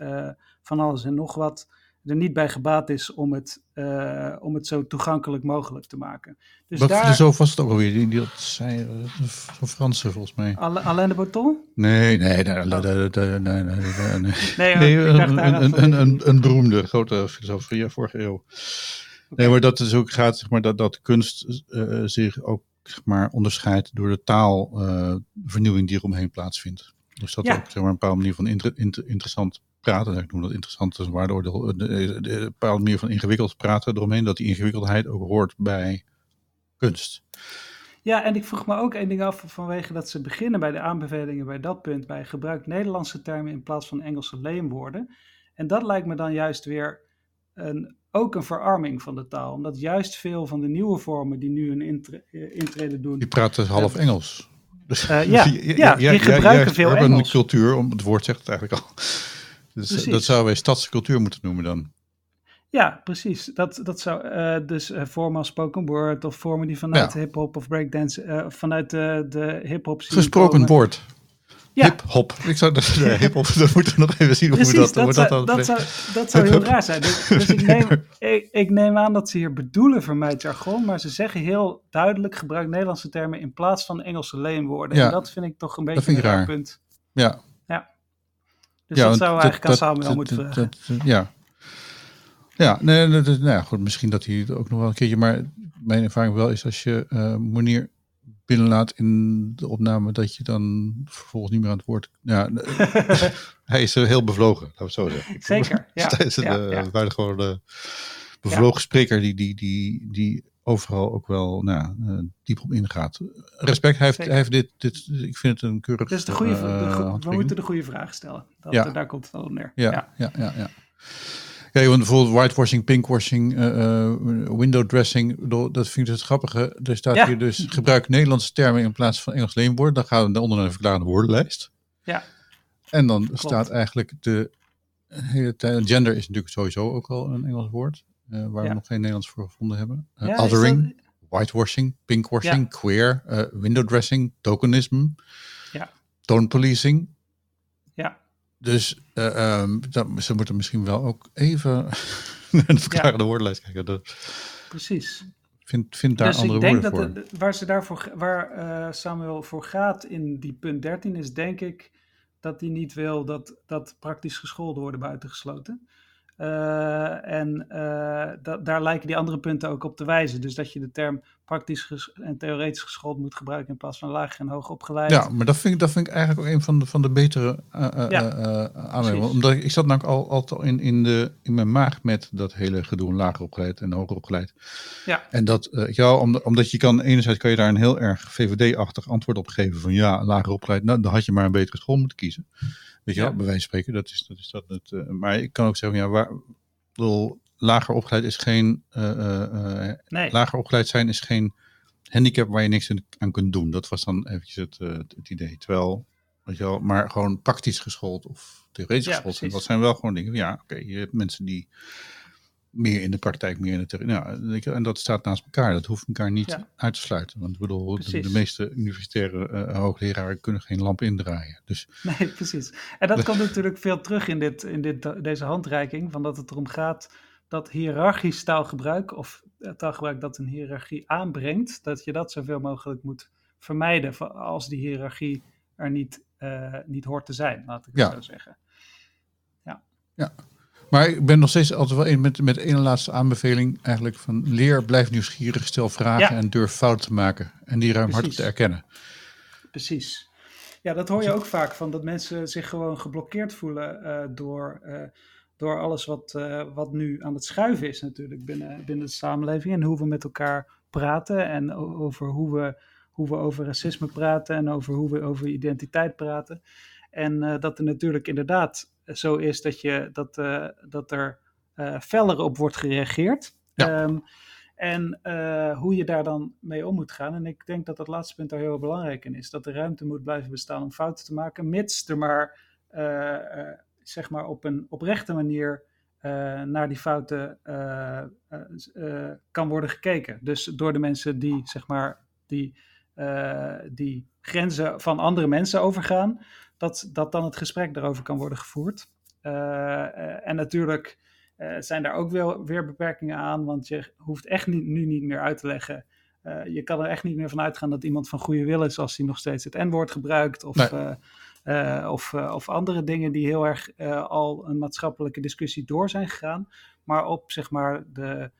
van alles en nog wat er niet bij gebaat is om het, uh, om het zo toegankelijk mogelijk te maken. Dus Wat daar... zo vast ook alweer, die, dat zijn Fransen volgens mij. Alain de Botton? Nee, nee, nee, nee, nee, nee, nee, nee een, een, een, een, een beroemde grote filosoof van ja, vorige eeuw. Nee, maar dat is ook gaat, zeg maar, dat, dat kunst uh, zich ook zeg maar, onderscheidt door de taalvernieuwing uh, die eromheen plaatsvindt. Dus dat ja. ook zeg maar, een bepaalde manier van interessant praten, ik noem dat interessant, is een waardeoordeel, de, de, de, bepaalde manier van ingewikkeld praten eromheen, dat die ingewikkeldheid ook hoort bij kunst. Ja, en ik vroeg me ook één ding af vanwege dat ze beginnen bij de aanbevelingen bij dat punt bij gebruik Nederlandse termen in plaats van Engelse leenwoorden. En dat lijkt me dan juist weer een ook een verarming van de taal. Omdat juist veel van de nieuwe vormen die nu een intre eh, intrede doen. Die praten half uh, Engels. Dus, uh, ja, ja, ja, die gebruiken veel Engels. Een cultuur, om het woord zegt het eigenlijk al. Dus, dat zouden wij stadscultuur moeten noemen dan. Ja, precies. Dat, dat zou uh, dus uh, vormen als spoken word of vormen die vanuit ja. hip-hop of breakdance, uh, vanuit de, de hip-hop. Gesproken woord. Ja. Hip-hop. Ik zou dat nee, hip-hop, dan moeten we nog even zien Precies, hoe dat, dat, hoe zou, dat, dan dat, zou, dat zou heel raar zijn. Dus, dus ik, neem, ik, ik neem aan dat ze hier bedoelen vermijd jargon, maar ze zeggen heel duidelijk gebruik Nederlandse termen in plaats van Engelse leenwoorden. Ja. En dat vind ik toch een beetje vind ik een raar raar. punt. Ja. Dus ja, dat zou eigenlijk aan Samuel dat- moeten dat- vragen. dat- ja. Ja, nee, dat, dat- nou ja, goed, misschien dat hij het ook nog wel een keertje, maar mijn ervaring wel is als je eh Monier binnenlaat in de opname, dat je dan vervolgens niet meer aan het woord. Ja, hij is heel bevlogen, laten we het zo zeggen. Zeker, ja. Tijdens het ja, eh, ja. buitengewoon de bevlogen spreker die, die, die, die overal ook wel nou, ja, eh, diep op ingaat. Respect, hij heeft, hij heeft dit, dit, ik vind het een keurig. Dus de goede, de goe- we moeten de goede vragen stellen. Dat, Ja. eh, Daar komt het wel neer. Ja, ja, ja, ja. ja. want bijvoorbeeld whitewashing, pinkwashing, eh, eh, window dressing, dat vind ik het grappige. Er staat Ja. hier dus gebruik Nederlandse termen in plaats van Engels leenwoord. Dan gaan we onder naar de verklarende woordenlijst. Ja. En dan staat eigenlijk de hele tijd, gender is natuurlijk sowieso ook al een Engels woord, eh, waar Ja. we nog geen Nederlands voor gevonden hebben. Is othering, dat- whitewashing, pinkwashing, queer, eh, window dressing, tokenism, Ja. tone policing. Ja. Dus ehm, dat, ze moeten misschien wel ook even naar de verklarende woordenlijst kijken. Dat, Precies. vind, vind daar dus andere ik denk woorden dat voor. de- waar, ze daarvoor, waar Samuel voor gaat in die punt 13 is denk ik dat hij niet wil dat, dat praktisch gescholden worden buitengesloten. Eh, en eh, da- daar lijken die andere punten ook op te wijzen. Dus dat je de term praktisch en theoretisch geschoold moet gebruiken in plaats van laag en hoog opgeleid. Ja, maar dat vind, ik, dat vind ik eigenlijk ook een van de, van de betere uh, Ja, aanwijzingen. Omdat ik, ik zat namelijk al, al in, in, de, in mijn maag met dat hele gedoe lager opgeleid en hoger opgeleid. Ja. En dat, wel, omdat, omdat je kan, enerzijds kan je daar een heel erg VVD-achtig antwoord op geven van ja, lager opgeleid, nou, dan had je maar een betere school moeten kiezen. Weet je wel, bij wijze van spreken, dat is dat. Is dat het, eh, maar ik kan ook zeggen, ja, waar, bedoel, lager opgeleid is geen, eh, eh, Nee, lager opgeleid zijn is geen handicap waar je niks aan kunt doen. Dat was dan eventjes het, het, idee. Terwijl, weet je wel, maar gewoon praktisch geschoold of theoretisch Ja, geschoold zijn. Dat zijn wel gewoon dingen. Ja, oké, je hebt mensen die meer in de praktijk, meer in de theorie. Nou, en dat staat naast elkaar. Dat hoeft elkaar niet Ja. uit te sluiten. Want ik bedoel, de, meeste universitaire eh, hoogleraren kunnen geen lamp indraaien. Dus Nee, precies. En dat komt natuurlijk veel terug in, dit, in dit, deze handreiking, van dat het erom gaat dat hiërarchisch taalgebruik, of eh, taalgebruik dat een hiërarchie aanbrengt, dat je dat zoveel mogelijk moet vermijden als die hiërarchie er niet, eh, niet hoort te zijn, laat ik het Ja. zo zeggen. Maar ik ben nog steeds altijd wel in met, met ene laatste aanbeveling eigenlijk van leer, blijf nieuwsgierig, stel vragen Ja. en durf fouten te maken. En die ruimhartig te erkennen. Precies. Ja, dat hoor je ook vaak van dat mensen zich gewoon geblokkeerd voelen eh, door, eh, door alles wat, eh, wat nu aan het schuiven is natuurlijk binnen, binnen de samenleving en hoe we met elkaar praten en over hoe we, hoe we over racisme praten en over hoe we over identiteit praten. En dat er natuurlijk inderdaad zo is dat, je, dat, eh, dat er eh feller op wordt gereageerd. Ja. Ehm, en eh, hoe je daar dan mee om moet gaan. En ik denk dat dat laatste punt daar heel belangrijk in is. Dat er ruimte moet blijven bestaan om fouten te maken, mits er maar, zeg maar op een oprechte manier naar die fouten kan worden gekeken. Dus door de mensen die, zeg maar, die, die grenzen van andere mensen overgaan, dat, dat dan het gesprek daarover kan worden gevoerd. Eh, eh, en natuurlijk eh, zijn daar ook wel weer beperkingen aan, want je hoeft echt niet, nu niet meer uit te leggen. Je kan er echt niet meer van uitgaan dat iemand van goede wil is als hij nog steeds het N-woord gebruikt. Of, Nee. of, of andere dingen die heel erg al een maatschappelijke discussie door zijn gegaan. Maar op zeg maar de,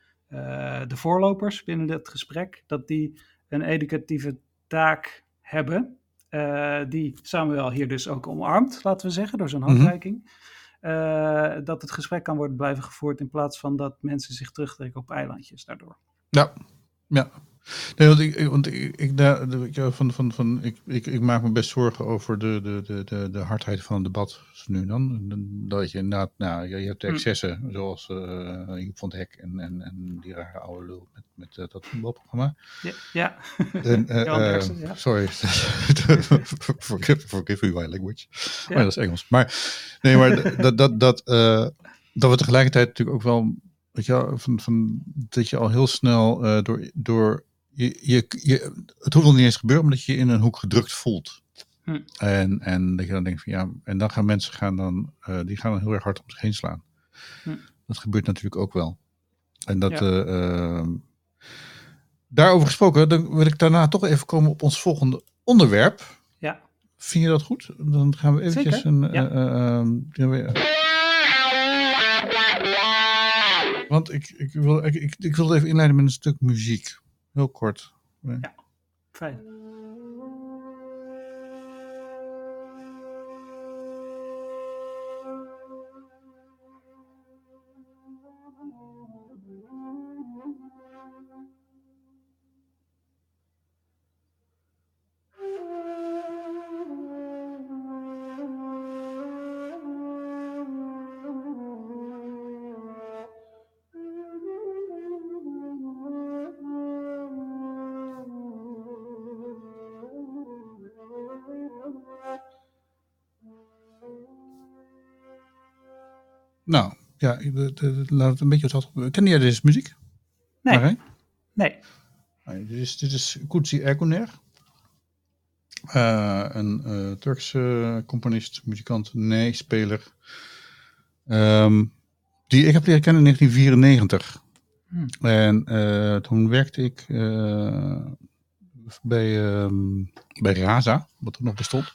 de voorlopers binnen het gesprek, dat die een educatieve taak hebben. Eh, die Samuel hier dus ook omarmt, laten we zeggen, door zo'n Mhm. handreiking. Eh, dat het gesprek kan worden blijven gevoerd in plaats van dat mensen zich terugtrekken op eilandjes daardoor. Ja, ja. Nee, want ik, want ik, ik, wel, van, van, van, ik, ik, ik maak me best zorgen over de, de, de, de, de hardheid van het debat zo nu dan. Dat je inderdaad, nou, je, je hebt de Hm. excessen, zoals eh Joep van het Hek en, en, en die rare oude lul met, met eh, dat voetbalprogramma. Ja, ja. En, eh, Johan eh, ja. Sorry, forgive, forgive me my language. Ja. Maar dat is Engels. Maar nee, maar dat, dat, dat, dat we tegelijkertijd natuurlijk ook wel, weet je van, van, dat je al heel snel door, door je, je, je, het hoeft nog niet eens gebeuren, maar dat je je in een hoek gedrukt voelt. Hm. En, en dat je dan denkt van ja, en dan gaan mensen gaan dan, eh, die gaan dan heel erg hard om zich heen slaan. Hm. Dat gebeurt natuurlijk ook wel. En dat, Ja. eh, ehm, daarover gesproken, dan wil ik daarna toch even komen op ons volgende onderwerp. Ja. Vind je dat goed? Dan gaan we eventjes Zeker, een. ja. eh, eh, ehm, want ik, ik, wil, ik, ik, ik wil even inleiden met een stuk muziek. Heel kort. Fijn. Ja, de, laat het een beetje wat. Ken jij deze muziek? Nee, Marijn? nee. Nee, dit is, dit is Kutsi. Eh, een eh, Turkse componist, muzikant, nee, speler. Ehm, die ik heb leren kennen in 1994. Hmm. En eh, toen werkte ik eh, bij, ehm, bij Raza, wat er nog bestond.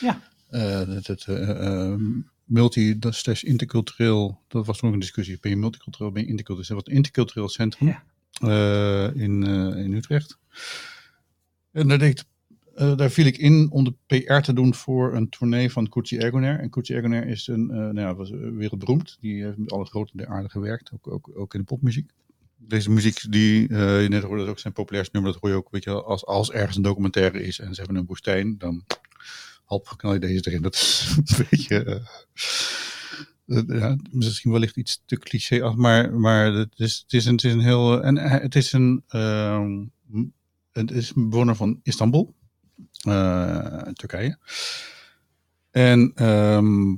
Ja. Eh, het het eh, eh, multi slash intercultureel, dat was toen ook een discussie. Ben je multicultureel, ben je intercultureel? Wat een intercultureel centrum Ja. eh, in, eh, in Utrecht. En daar, deed, eh, daar viel ik in om de PR te doen voor een tournee van Kutsi Ergoner. En Kutsi Ergoner is een, nou ja, was wereldberoemd. Die heeft met alle grote der aarde gewerkt, ook, ook, ook in de popmuziek. Deze muziek die je net hoorde, dat is ook zijn populairste nummer. Dat hoor je ook, weet je als, als ergens een documentaire is en ze hebben een woestijn, dan hop, knal je deze erin. Dat is een beetje... eh, eh, ja, misschien wellicht iets te cliché af, maar, maar het, is, het, is een, het is een heel. En hij- het is een. ehm, het is een bewoner van Istanbul, eh, Turkije. En ehm,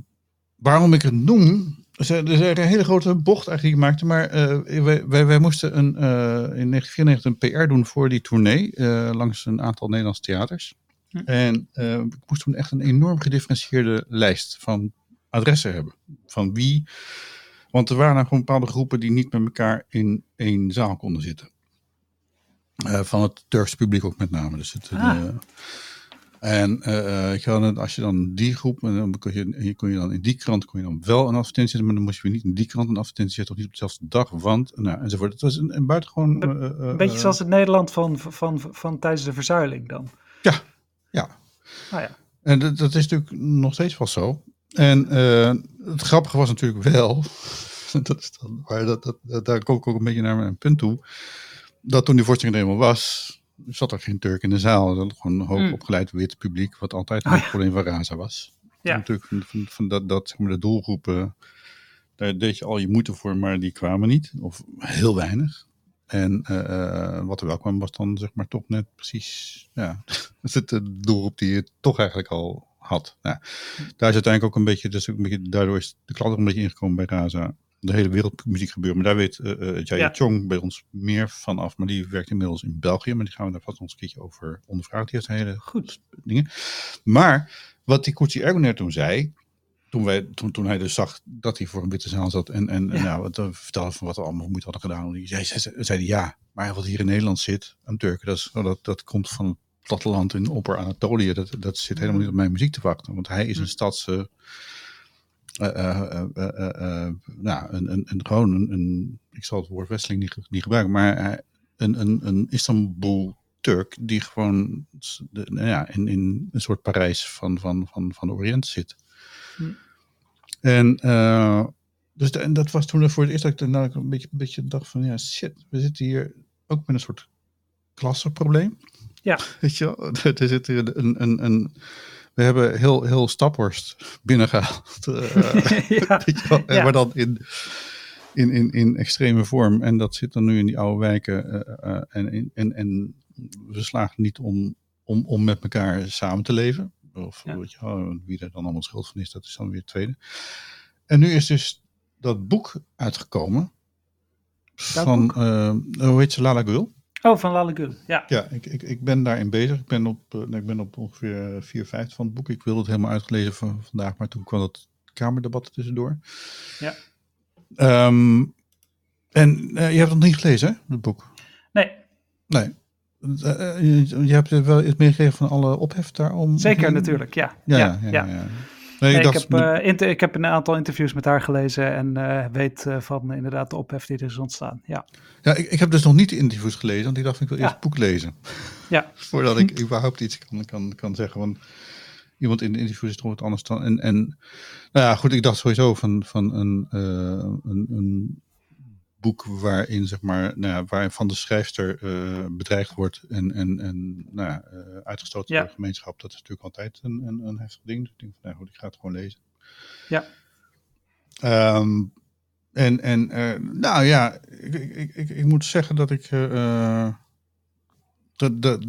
waarom ik het noem. Er is een hele grote bocht eigenlijk maakte, maar eh, wij, wij, wij moesten een, eh, in 1994 een PR doen voor die tournee eh, langs een aantal Nederlandse theaters. Hm. En eh, ik moest toen echt een enorm gedifferentieerde lijst van adressen hebben. Van wie. Want er waren gewoon bepaalde groepen die niet met elkaar in één zaal konden zitten. Eh, van het Turkse publiek ook met name. Dus het, Ah. eh, en eh, ik had, als je dan die groep, en dan kon je, kon je dan in die krant kon je dan wel een advertentie zetten, maar dan moest je weer niet in die krant een advertentie zetten, of niet op dezelfde dag, want, nou, enzovoort. Het was een, een buitengewoon... Een beetje zoals het Nederland van, van, van, van tijdens de verzuiling dan. Ja, ja. Nou ja. En dat, dat is natuurlijk nog steeds wel zo. En eh, het grappige was natuurlijk wel, dat is dan, maar dat, dat, dat- daar kom ik ook een beetje naar mijn punt toe, dat toen die voorstelling er eenmaal was, zat er geen Turk in de zaal. Was gewoon een hoog Mm. opgeleid wit publiek, wat altijd Ah, een ja. probleem van Raza was. Ja. En Natuurlijk van, van, van dat, dat zeg maar, de doelgroepen, daar deed je al je moeite voor, maar die kwamen niet, of heel weinig. En eh, eh, wat er wel kwam was dan zeg maar toch net precies, ja, is het de doelgroep die je toch eigenlijk al had. Nou, daar is uiteindelijk ook een beetje, dus ook een beetje, daardoor is de klant ook een beetje ingekomen bij Raza. De hele wereldmuziek gebeuren. Maar daar weet eh eh, Jaya Ja. Chong bij ons meer van af. Maar die werkt inmiddels in België. Maar die gaan we daar vast nog een keertje over ondervragen. Die heeft hele Goed. dingen. Maar wat die Koetsi Ergoner toen zei. Toen, wij, toen, toen hij dus zag dat hij voor een witte zaal zat. En, en Ja. nou, eh, vertelde van wat we allemaal moeite hadden gedaan. Die zei, zei, zei, hij, ja, maar wat hier in Nederland zit. Aan Turken. Dat, is, dat, dat komt van het platteland in Opper Anatolië. Dat, dat zit helemaal niet op mijn muziek te wachten. Want hij is een stadse. eh, eh, nou, een, een, een, gewoon een, een, ik zal het woord westeling niet, niet gebruiken, maar een, een, een Istanbul Turk die gewoon de, nou ja, in, in een soort Parijs van, van, van, van de Oriënt zit. Hm. En, eh, dus de- en dat was toen voor het eerst dat ik daarna een beetje, een beetje dacht van ja shit, we zitten hier ook met een soort klassenprobleem. Ja. Weet je wel, er zit hier een, een, een, we hebben heel, heel Staphorst binnengehaald. eh, ja. Weet je wel, Ja. Maar dan in, in, in, in extreme vorm. En dat zit dan nu in die oude wijken. eh, en, en, en, en we slagen niet om, om, om met elkaar samen te leven. Of Ja. weet je, wie er dan allemaal schuld van is, dat is dan weer het tweede. En nu is dus dat boek uitgekomen. Van, boek? eh, hoe heet ze, Lala Gul. Oh, van Lalagul, ja. Ja, ik, ik, ik ben daarin bezig. Ik ben op, uh, ik ben op ongeveer 4 vijfde van het boek. Ik wilde het helemaal uitgelezen van vandaag, maar toen kwam het Kamerdebat tussendoor. Ja. Um, en uh, je hebt het nog niet gelezen, hè, het boek? Nee. Nee. Uh, je, je, hebt wel iets meegekregen van alle ophef daarom? Zeker, natuurlijk, ja. Ja, ja, ja. ja, ja. Nee, nee, ik, heb, inter, ik heb een aantal interviews met haar gelezen en uh, weet uh, van inderdaad de ophef die er is ontstaan. Ja, ja ik, ik heb dus nog niet de interviews gelezen, want ik dacht ik wil eerst het boek lezen. Ja. Voordat ik überhaupt iets kan, kan, kan zeggen. Want iemand in de interview is toch wat anders dan. En, en nou ja, goed, ik dacht sowieso van, van een, een, een boek waarin, zeg maar, nou ja, waarin van de schrijfster uh, bedreigd wordt en, en, en nou ja, uh, uitgestoten ja. door de gemeenschap. Dat is natuurlijk altijd een, een, een heftig ding. Dus ik denk van, nou goed, ik ga het gewoon lezen. Ja. Um, en, en uh, nou ja, ik, ik, ik, ik, moet zeggen dat ik. dat, dat,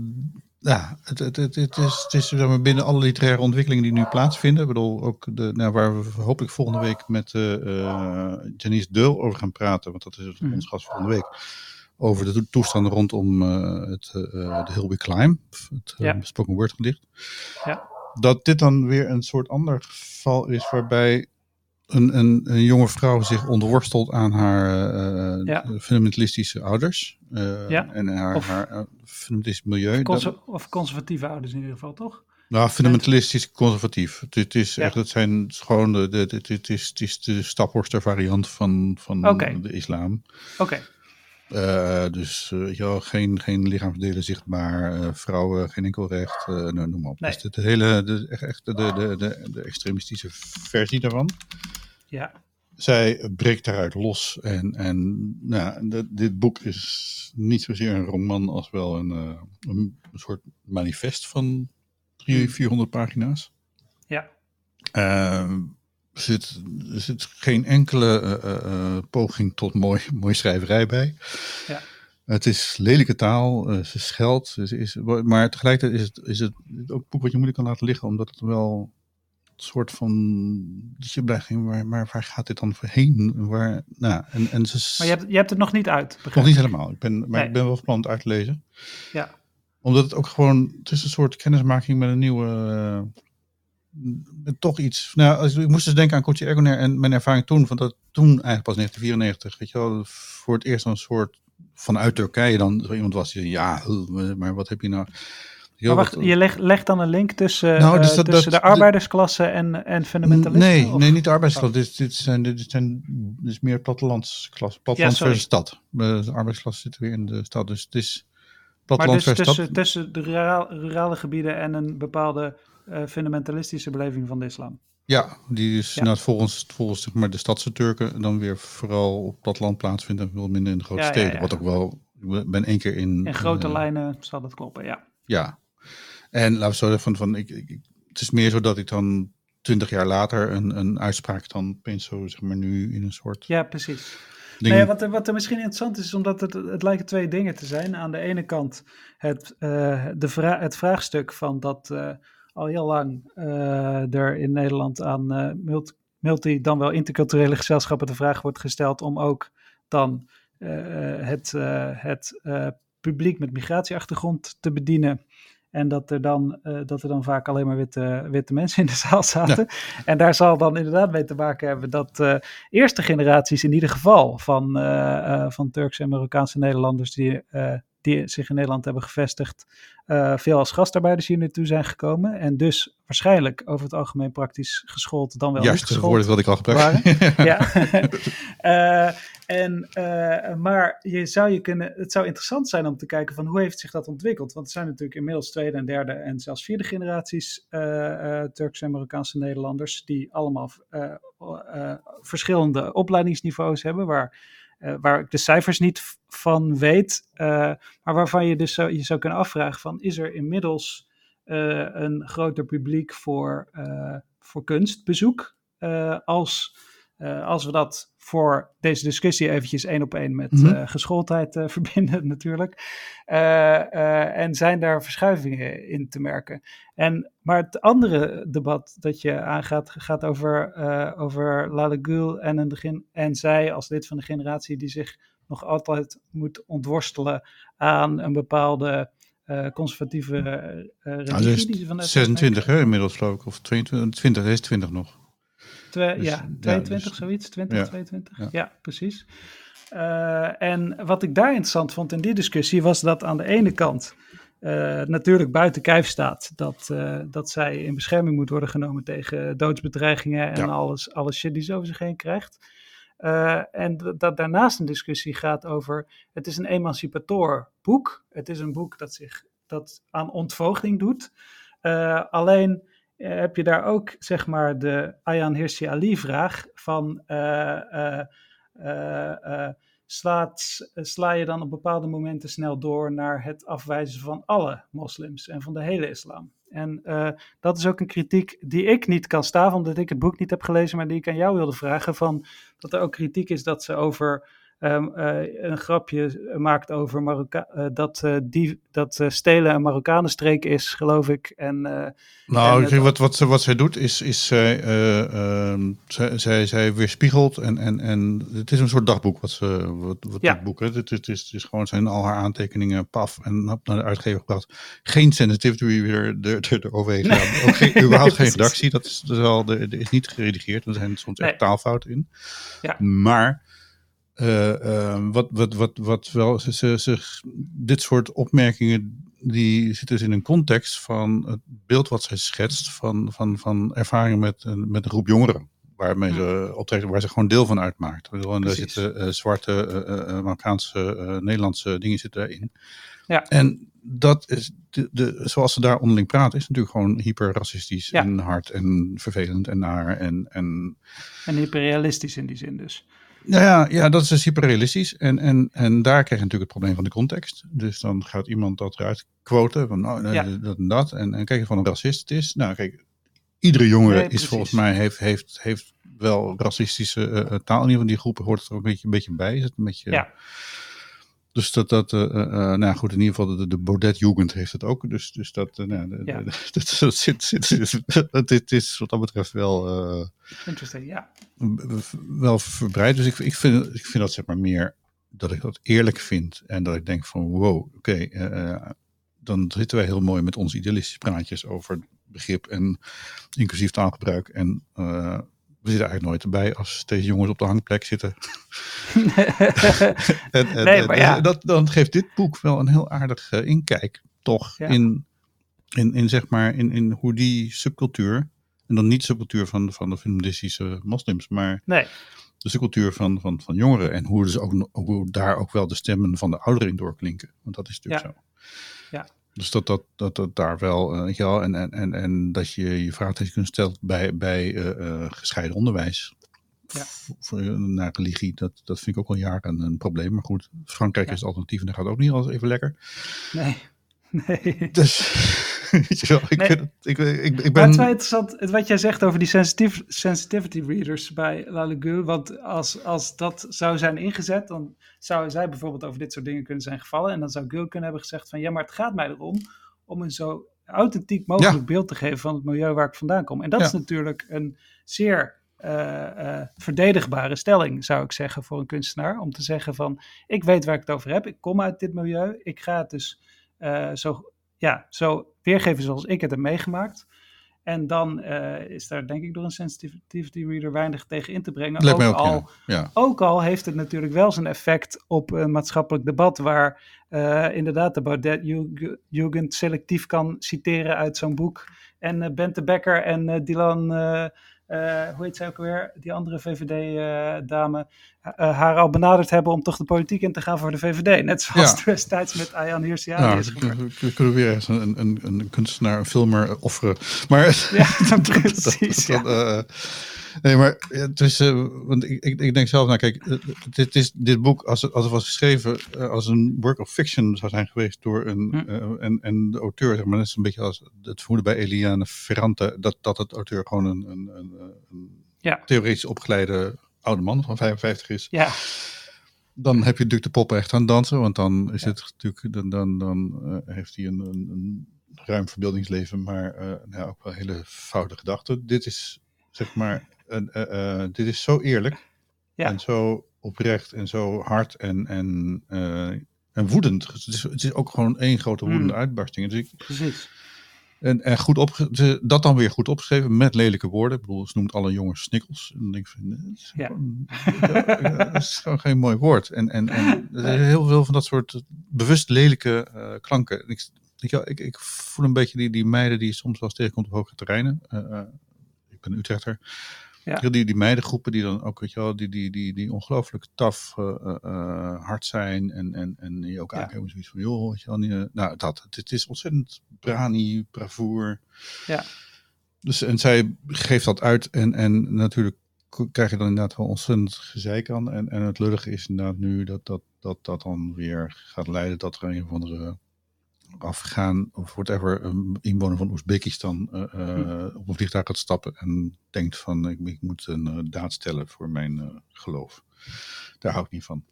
ja, het, het, het, het is, het is zeg maar, binnen alle literaire ontwikkelingen die nu plaatsvinden. Ik bedoel, ook de, nou, waar we hopelijk volgende week met uh, uh, Janice Deul over gaan praten, want dat is ons gast volgende week. Over de toestanden rondom uh, het, de Hilby Climb, het ja. spoken word gedicht. Ja. Dat dit dan weer een soort ander geval is waarbij een, een, een jonge vrouw zich onderworstelt aan haar uh, ja. fundamentalistische ouders. Uh, Ja. En haar, Of- haar fundamentalistisch milieu. Conser- Dat- of conservatieve ouders in ieder geval, toch? nou, fundamentalistisch conservatief. Het, het is Ja. echt, het zijn gewoon de, de, de- het, is, het is de staphorster variant van, van de islam. Oké, Eh, dus eh, wel, geen, geen lichaamsdelen zichtbaar, eh, vrouwen geen enkel recht, eh, nou, noem maar op. Nee. Dus de, hele, de, echt de, de, de, de extremistische versie daarvan. Ja. zij breekt daaruit los. En, en nou, dit boek is niet zozeer een roman als wel een, eh, een soort manifest van 300, 400 pagina's. Ja. Eh, er, zit, er zit geen enkele eh, eh, poging tot mooi, mooi schrijverij bij. Ja. Het is lelijke taal, ze scheldt, ze is, maar tegelijkertijd is het, is het ook een boek wat je moeilijk kan laten liggen, omdat het wel soort van, dat je blijft denken, maar, maar waar gaat dit dan voor heen? Waar, nou, en, en ze, Maar je hebt, je hebt het nog niet uit, nog niet helemaal, ik ben, maar Nee. ik ben wel het uit te lezen. Ja. Omdat het ook gewoon, het is een soort kennismaking met een nieuwe, toch iets. Nou, als, ik moest dus denken aan Coach Ergoner en mijn ervaring toen, van dat toen eigenlijk pas 1994, weet je wel, voor het eerst een soort vanuit Turkije dan zo iemand was die zei, ja, maar wat heb je nou? Maar wacht, wat- je legt, dan een link tussen, Nou, eh, dus dat- tussen dat- de arbeidersklasse en, en fundamentalisten? Nee, of- nee, niet de arbeidsklasse. Dit, dit, zijn, dit zijn dit is meer plattelandsklasse. Platteland versus stad. Eh, De arbeidsklasse zit weer in de stad. Dus het is Maar platteland dus versus tussen, stad. tussen de ruraal- rurale gebieden en een bepaalde eh, fundamentalistische beleving van de islam. Ja, die is Ja. nou, volgens, volgens zeg maar, de stadse Turken dan weer vooral op platteland plaatsvindt en veel minder in de grote Ja, steden. Wat ook wel, ik ben één keer in... In grote eh, lijnen zal dat kloppen, ja. Ja. En laten we zo zeggen, van, van, ik, het is meer zo dat ik dan twintig jaar later een, een uitspraak dan opeens zo, zeg maar, nu in een soort Ja, precies. ding... Nou wat, er, wat er misschien interessant is, is omdat het, het lijken twee dingen te zijn. Aan de ene kant het, eh, de vra het vraagstuk van dat eh, al heel lang eh, er in Nederland aan multi, multi, dan wel interculturele gezelschappen de vraag wordt gesteld om ook dan het, het publiek met migratieachtergrond te bedienen. En dat er, dan, eh, dat er dan vaak alleen maar witte, witte mensen in de zaal zaten. En daar zal dan inderdaad mee te maken hebben dat eh, eerste generaties in ieder geval van, eh, van Turkse en Marokkaanse Nederlanders die, die zich in Nederland hebben gevestigd, veel als gastarbeiders hier naartoe zijn gekomen. En dus waarschijnlijk over het algemeen praktisch geschoold dan wel Juist, het woord wat ik al gebruikt. ja. En, eh, maar je zou je kunnen, het zou interessant zijn om te kijken van hoe heeft zich dat ontwikkeld. Want er zijn natuurlijk inmiddels tweede en derde en zelfs vierde generaties eh, Turkse en Marokkaanse Nederlanders die allemaal verschillende opleidingsniveaus hebben, waar, waar ik de cijfers niet van weet, maar waarvan je dus je zou kunnen afvragen van is er inmiddels een groter publiek voor, voor kunstbezoek als eh, als we dat voor deze discussie eventjes één op één met Mhm. eh, geschooldheid eh, verbinden natuurlijk. En zijn daar verschuivingen in te merken. En, maar het andere debat dat je aangaat gaat over, over Lale Gül en, een, en zij als lid van de generatie die zich nog altijd moet ontworstelen aan een bepaalde uh, conservatieve uh, religie. die ze vanuit 26 hè, inmiddels geloof ik, of 22, 20, is 20 nog. Twee, dus, ja, 22 ja, dus, zoiets, 20, ja, 22, ja, precies. Uh, en wat ik daar interessant vond in die discussie was dat aan de ene kant uh, natuurlijk buiten kijf staat dat, uh, dat zij in bescherming moet worden genomen tegen doodsbedreigingen en alles, alles shit die ze over zich heen krijgt. En dat daarnaast een discussie gaat over, het is een emancipator boek. Het is een boek dat zich dat aan ontvoogding doet. alleen heb je daar ook, zeg maar, de Ayaan Hirsi Ali vraag van slaat, sla je dan op bepaalde momenten snel door naar het afwijzen van alle moslims en van de hele islam. En dat is ook een kritiek die ik niet kan staan, omdat ik het boek niet heb gelezen, maar die ik aan jou wilde vragen. Van, dat er ook kritiek is dat ze over um, uh, een grapje maakt over Marokka uh, dat, uh, die, dat stelen een Marokkanenstreek is, geloof ik. En, nou, en, wat, wat, wat zij doet is, is zij, ehm, zij, zij, zij weerspiegelt en, en, en het is een soort dagboek wat ze, wat, wat ja. boek, het, het, is, het is gewoon zijn al haar aantekeningen paf en naar de uitgever gebracht. Geen sensitivity weer eroverheen er, er, Ook geen, überhaupt geen redactie, dat is, dat is, al, er, is niet geredigeerd, er zijn soms echt taalfouten in. Ja. Maar uh, wat, wat, wat, wat wel, ze, ze, dit soort opmerkingen, die zitten dus in een context van het beeld wat zij schetst van, van, van ervaringen met, met een groep jongeren. Waarmee ze optreden, waar ze gewoon deel van uitmaakt. En daar zitten uh, zwarte, uh, Marokkaanse, Nederlandse dingen zitten daarin. Ja. En dat is, de, de, zoals ze daar onderling praten, is natuurlijk gewoon hyperracistisch ja. en hard en vervelend en naar. En, en, en hyperrealistisch in die zin dus. Nou ja, ja, dat is dus hyperrealistisch. En, en, en daar krijg je natuurlijk het probleem van de context. Dus dan gaat iemand dat eruit quoten van nou, dat en dat. En, en kijk van een racist het is. Nou, kijk, iedere jongere is volgens mij heeft, heeft, heeft wel racistische uh, taal. In ieder geval die groep hoort er ook een beetje, een beetje bij. Is het een beetje. Ja. Dus dat, dat uh, uh, nou goed, in ieder geval de, de Baudet-jugend heeft het ook. Dus, dus dat, uh, nou, ja. dat, dat, zit, zit, dit is wat dat betreft wel... Interesting, ja. Wel verbreid. Dus ik, ik, vind, ik vind dat zeg maar meer dat ik dat eerlijk vind. En dat ik denk van wow, oké, okay, dan zitten wij heel mooi met onze idealistische praatjes over begrip en inclusief taalgebruik. En we zitten eigenlijk nooit erbij als deze jongens op de hangplek zitten. en, en, nee, maar ja. dat, dan geeft dit boek wel een heel aardig uh, inkijk, toch, in, in, in, zeg maar, in, in hoe die subcultuur, en dan niet de subcultuur van, van de feministische moslims, maar nee. de subcultuur van, van, van jongeren en hoe, dus ook, hoe daar ook wel de stemmen van de ouderen in doorklinken. Want dat is natuurlijk zo. Dus dat, dat, dat, dat daar wel, uh, weet je wel, en, en, en, en dat je je vraagteken kunt stellen bij, bij uh, gescheiden onderwijs. Ja. Voor, naar religie, dat, dat vind ik ook al jaren een, probleem. Maar goed, Frankrijk ja. is het alternatief en dat gaat ook niet altijd even lekker. Nee, nee. Dus ik, nee. ik, ik, ik ben... Het is wel interessant wat jij zegt over die sensitiv sensitivity readers bij La Legule. Want als, als dat zou zijn ingezet, dan zou zij bijvoorbeeld over dit soort dingen kunnen zijn gevallen. En dan zou Gul kunnen hebben gezegd van ja, maar het gaat mij erom om een zo authentiek mogelijk beeld te geven van het milieu waar ik vandaan kom. En dat is natuurlijk een zeer uh, uh, verdedigbare stelling, zou ik zeggen, voor een kunstenaar. Om te zeggen van, ik weet waar ik het over heb, ik kom uit dit milieu, ik ga het dus uh, zo, ja, zo weergeven zoals ik het heb meegemaakt. En dan uh, is daar denk ik door een sensitivity reader weinig tegen in te brengen. Ook, ook, al, ja. ook al heeft het natuurlijk wel zijn effect op een maatschappelijk debat waar uh, inderdaad de Baudet Jugend selectief kan citeren uit zo'n boek. En uh, Bente Becker en Dylan hoe heet zij ook weer, die andere VVD-dame, haar al benaderd hebben om toch de politiek in te gaan voor de VVD. Net zoals ja. destijds met Ayaan Hirsi Ali ja, is We kunnen weer eens een, een, een, kunstenaar, een filmer offeren. Maar, ja, precies. dat, ja. Nee, maar het is, uh, want ik, ik, ik, denk zelf, nou kijk, uh, dit, is, dit boek, als het, als het was geschreven als een work of fiction zou zijn geweest door een, hm. en, en de auteur, zeg maar, dat is een beetje als het vermoeden bij Eliane Ferrante, dat, dat het auteur gewoon een, een, een, een ja. theoretisch opgeleide oude man van 55 is. Ja. Dan heb je natuurlijk de poppen echt aan het dansen, want dan is ja. het natuurlijk, dan, dan, dan heeft hij een, een, een ruim verbeeldingsleven, maar nou, ook wel hele foute gedachten. Dit is zeg maar uh, uh, dit is zo eerlijk ja. en zo oprecht en zo hard en, en, en woedend. Het is, het is ook gewoon één grote woedende mm. uitbarsting. Dus ik, Precies. En, en goed op, dat dan weer goed opgeschreven met lelijke woorden. Ik bedoel, ze noemt alle jongens snikkels. En dan denk ik van, dat is, ja. gewoon, dat is gewoon geen mooi woord. En, en, en heel veel van dat soort bewust lelijke uh, klanken. Ik, ik, ik, voel een beetje die, die meiden die soms wel eens tegenkomt op hoge terreinen. Uh, ik ben Utrechter. Ja. Die, die meidengroepen die dan ook, weet je wel, die, die, die, die ongelooflijk taf uh, hard zijn. En, en, en je ook ja. aankomen zoiets van, joh, weet je wel, niet, nou dat, het is ontzettend brani, bravoer. Ja. Dus, en zij geeft dat uit en, en natuurlijk krijg je dan inderdaad wel ontzettend gezeik aan. En, en het lullige is inderdaad nu dat dat, dat dat dan weer gaat leiden dat er een of andere Afgaan of whatever, een inwoner van Oezbekistan uh, uh, op een vliegtuig gaat stappen en denkt van ik, ik moet een uh, daad stellen voor mijn geloof. Daar hou ik niet van.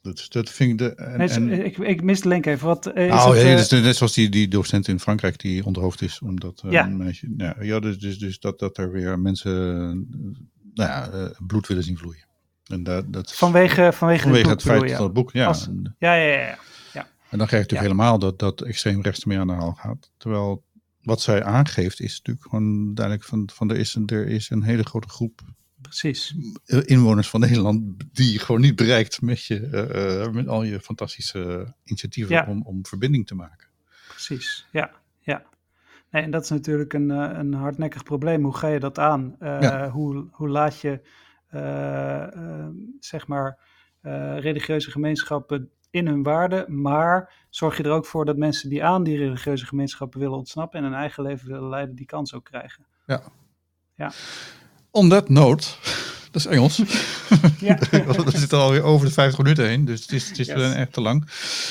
Dat, dat vind ik de. En, nee, en, ik, ik mis de link even. Wat, is oh, het, ja, dus, net zoals die, die docent in Frankrijk die onderhoofd is, omdat ja. een meisje. Ja, ja dus, dus, dus dat, dat er weer mensen nou ja, bloed willen zien vloeien. En dat, dat, vanwege, vanwege, vanwege het, feit dat het boek. Ja, Als, ja, ja, ja. En dan krijg je natuurlijk helemaal dat, dat extreem rechts mee aan de haal gaat. Terwijl wat zij aangeeft is natuurlijk gewoon duidelijk van, van er, is een, er is een hele grote groep Precies. inwoners van Nederland die je gewoon niet bereikt met, je, uh, met al je fantastische initiatieven om, om verbinding te maken. Precies, ja. ja. Nee, en dat is natuurlijk een, een hardnekkig probleem. Hoe ga je dat aan? Uh, ja. hoe, hoe laat je, uh, zeg maar, religieuze gemeenschappen in hun waarde, maar zorg je er ook voor dat mensen die aan die religieuze gemeenschappen willen ontsnappen en een eigen leven willen leiden, die kans ook krijgen. Ja. ja. On that note, dat is Engels. Ja. We zitten alweer over de 50 minuten heen, dus het is, het is yes. echt te lang.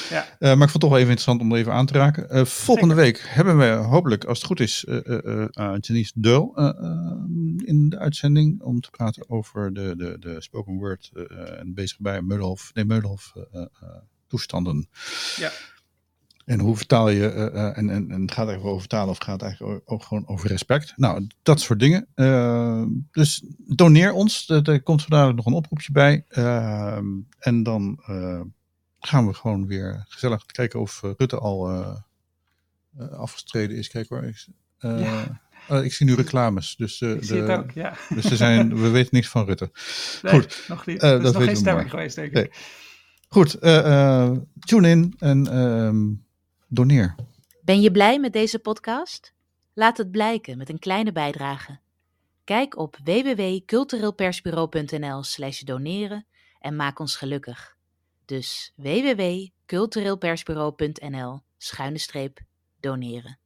Ja. Uh, maar ik vond het toch wel even interessant om er even aan te raken. Uh, volgende Zeker. week hebben we hopelijk, als het goed is, uh, Janice Deul in de uitzending om te praten over de, de, de spoken word en bezig bij Meulhof, nee, Meulhof toestanden. Ja. En hoe vertaal je, uh, uh, en, en, en het gaat even over vertalen of gaat het eigenlijk ook gewoon over respect. Nou, dat soort dingen. Uh, dus doneer ons, er komt vandaag nog een oproepje bij. en dan gaan we gewoon weer gezellig kijken of Rutte al afgestreden is. Kijk hoor, ik, ja. ik zie nu reclames. Dus, zie het ook, ja. Dus er zijn, we weten niks van Rutte. Nee, Goed. nog niet. dat is nog geen stemming geweest, denk ik. Nee. Goed, tune in en... Ben je blij met deze podcast? Laat het blijken met een kleine bijdrage. Kijk op www.cultureelpersbureau.nl/slash doneren en maak ons gelukkig. Dus www.cultureelpersbureau.nl schuine streep doneren.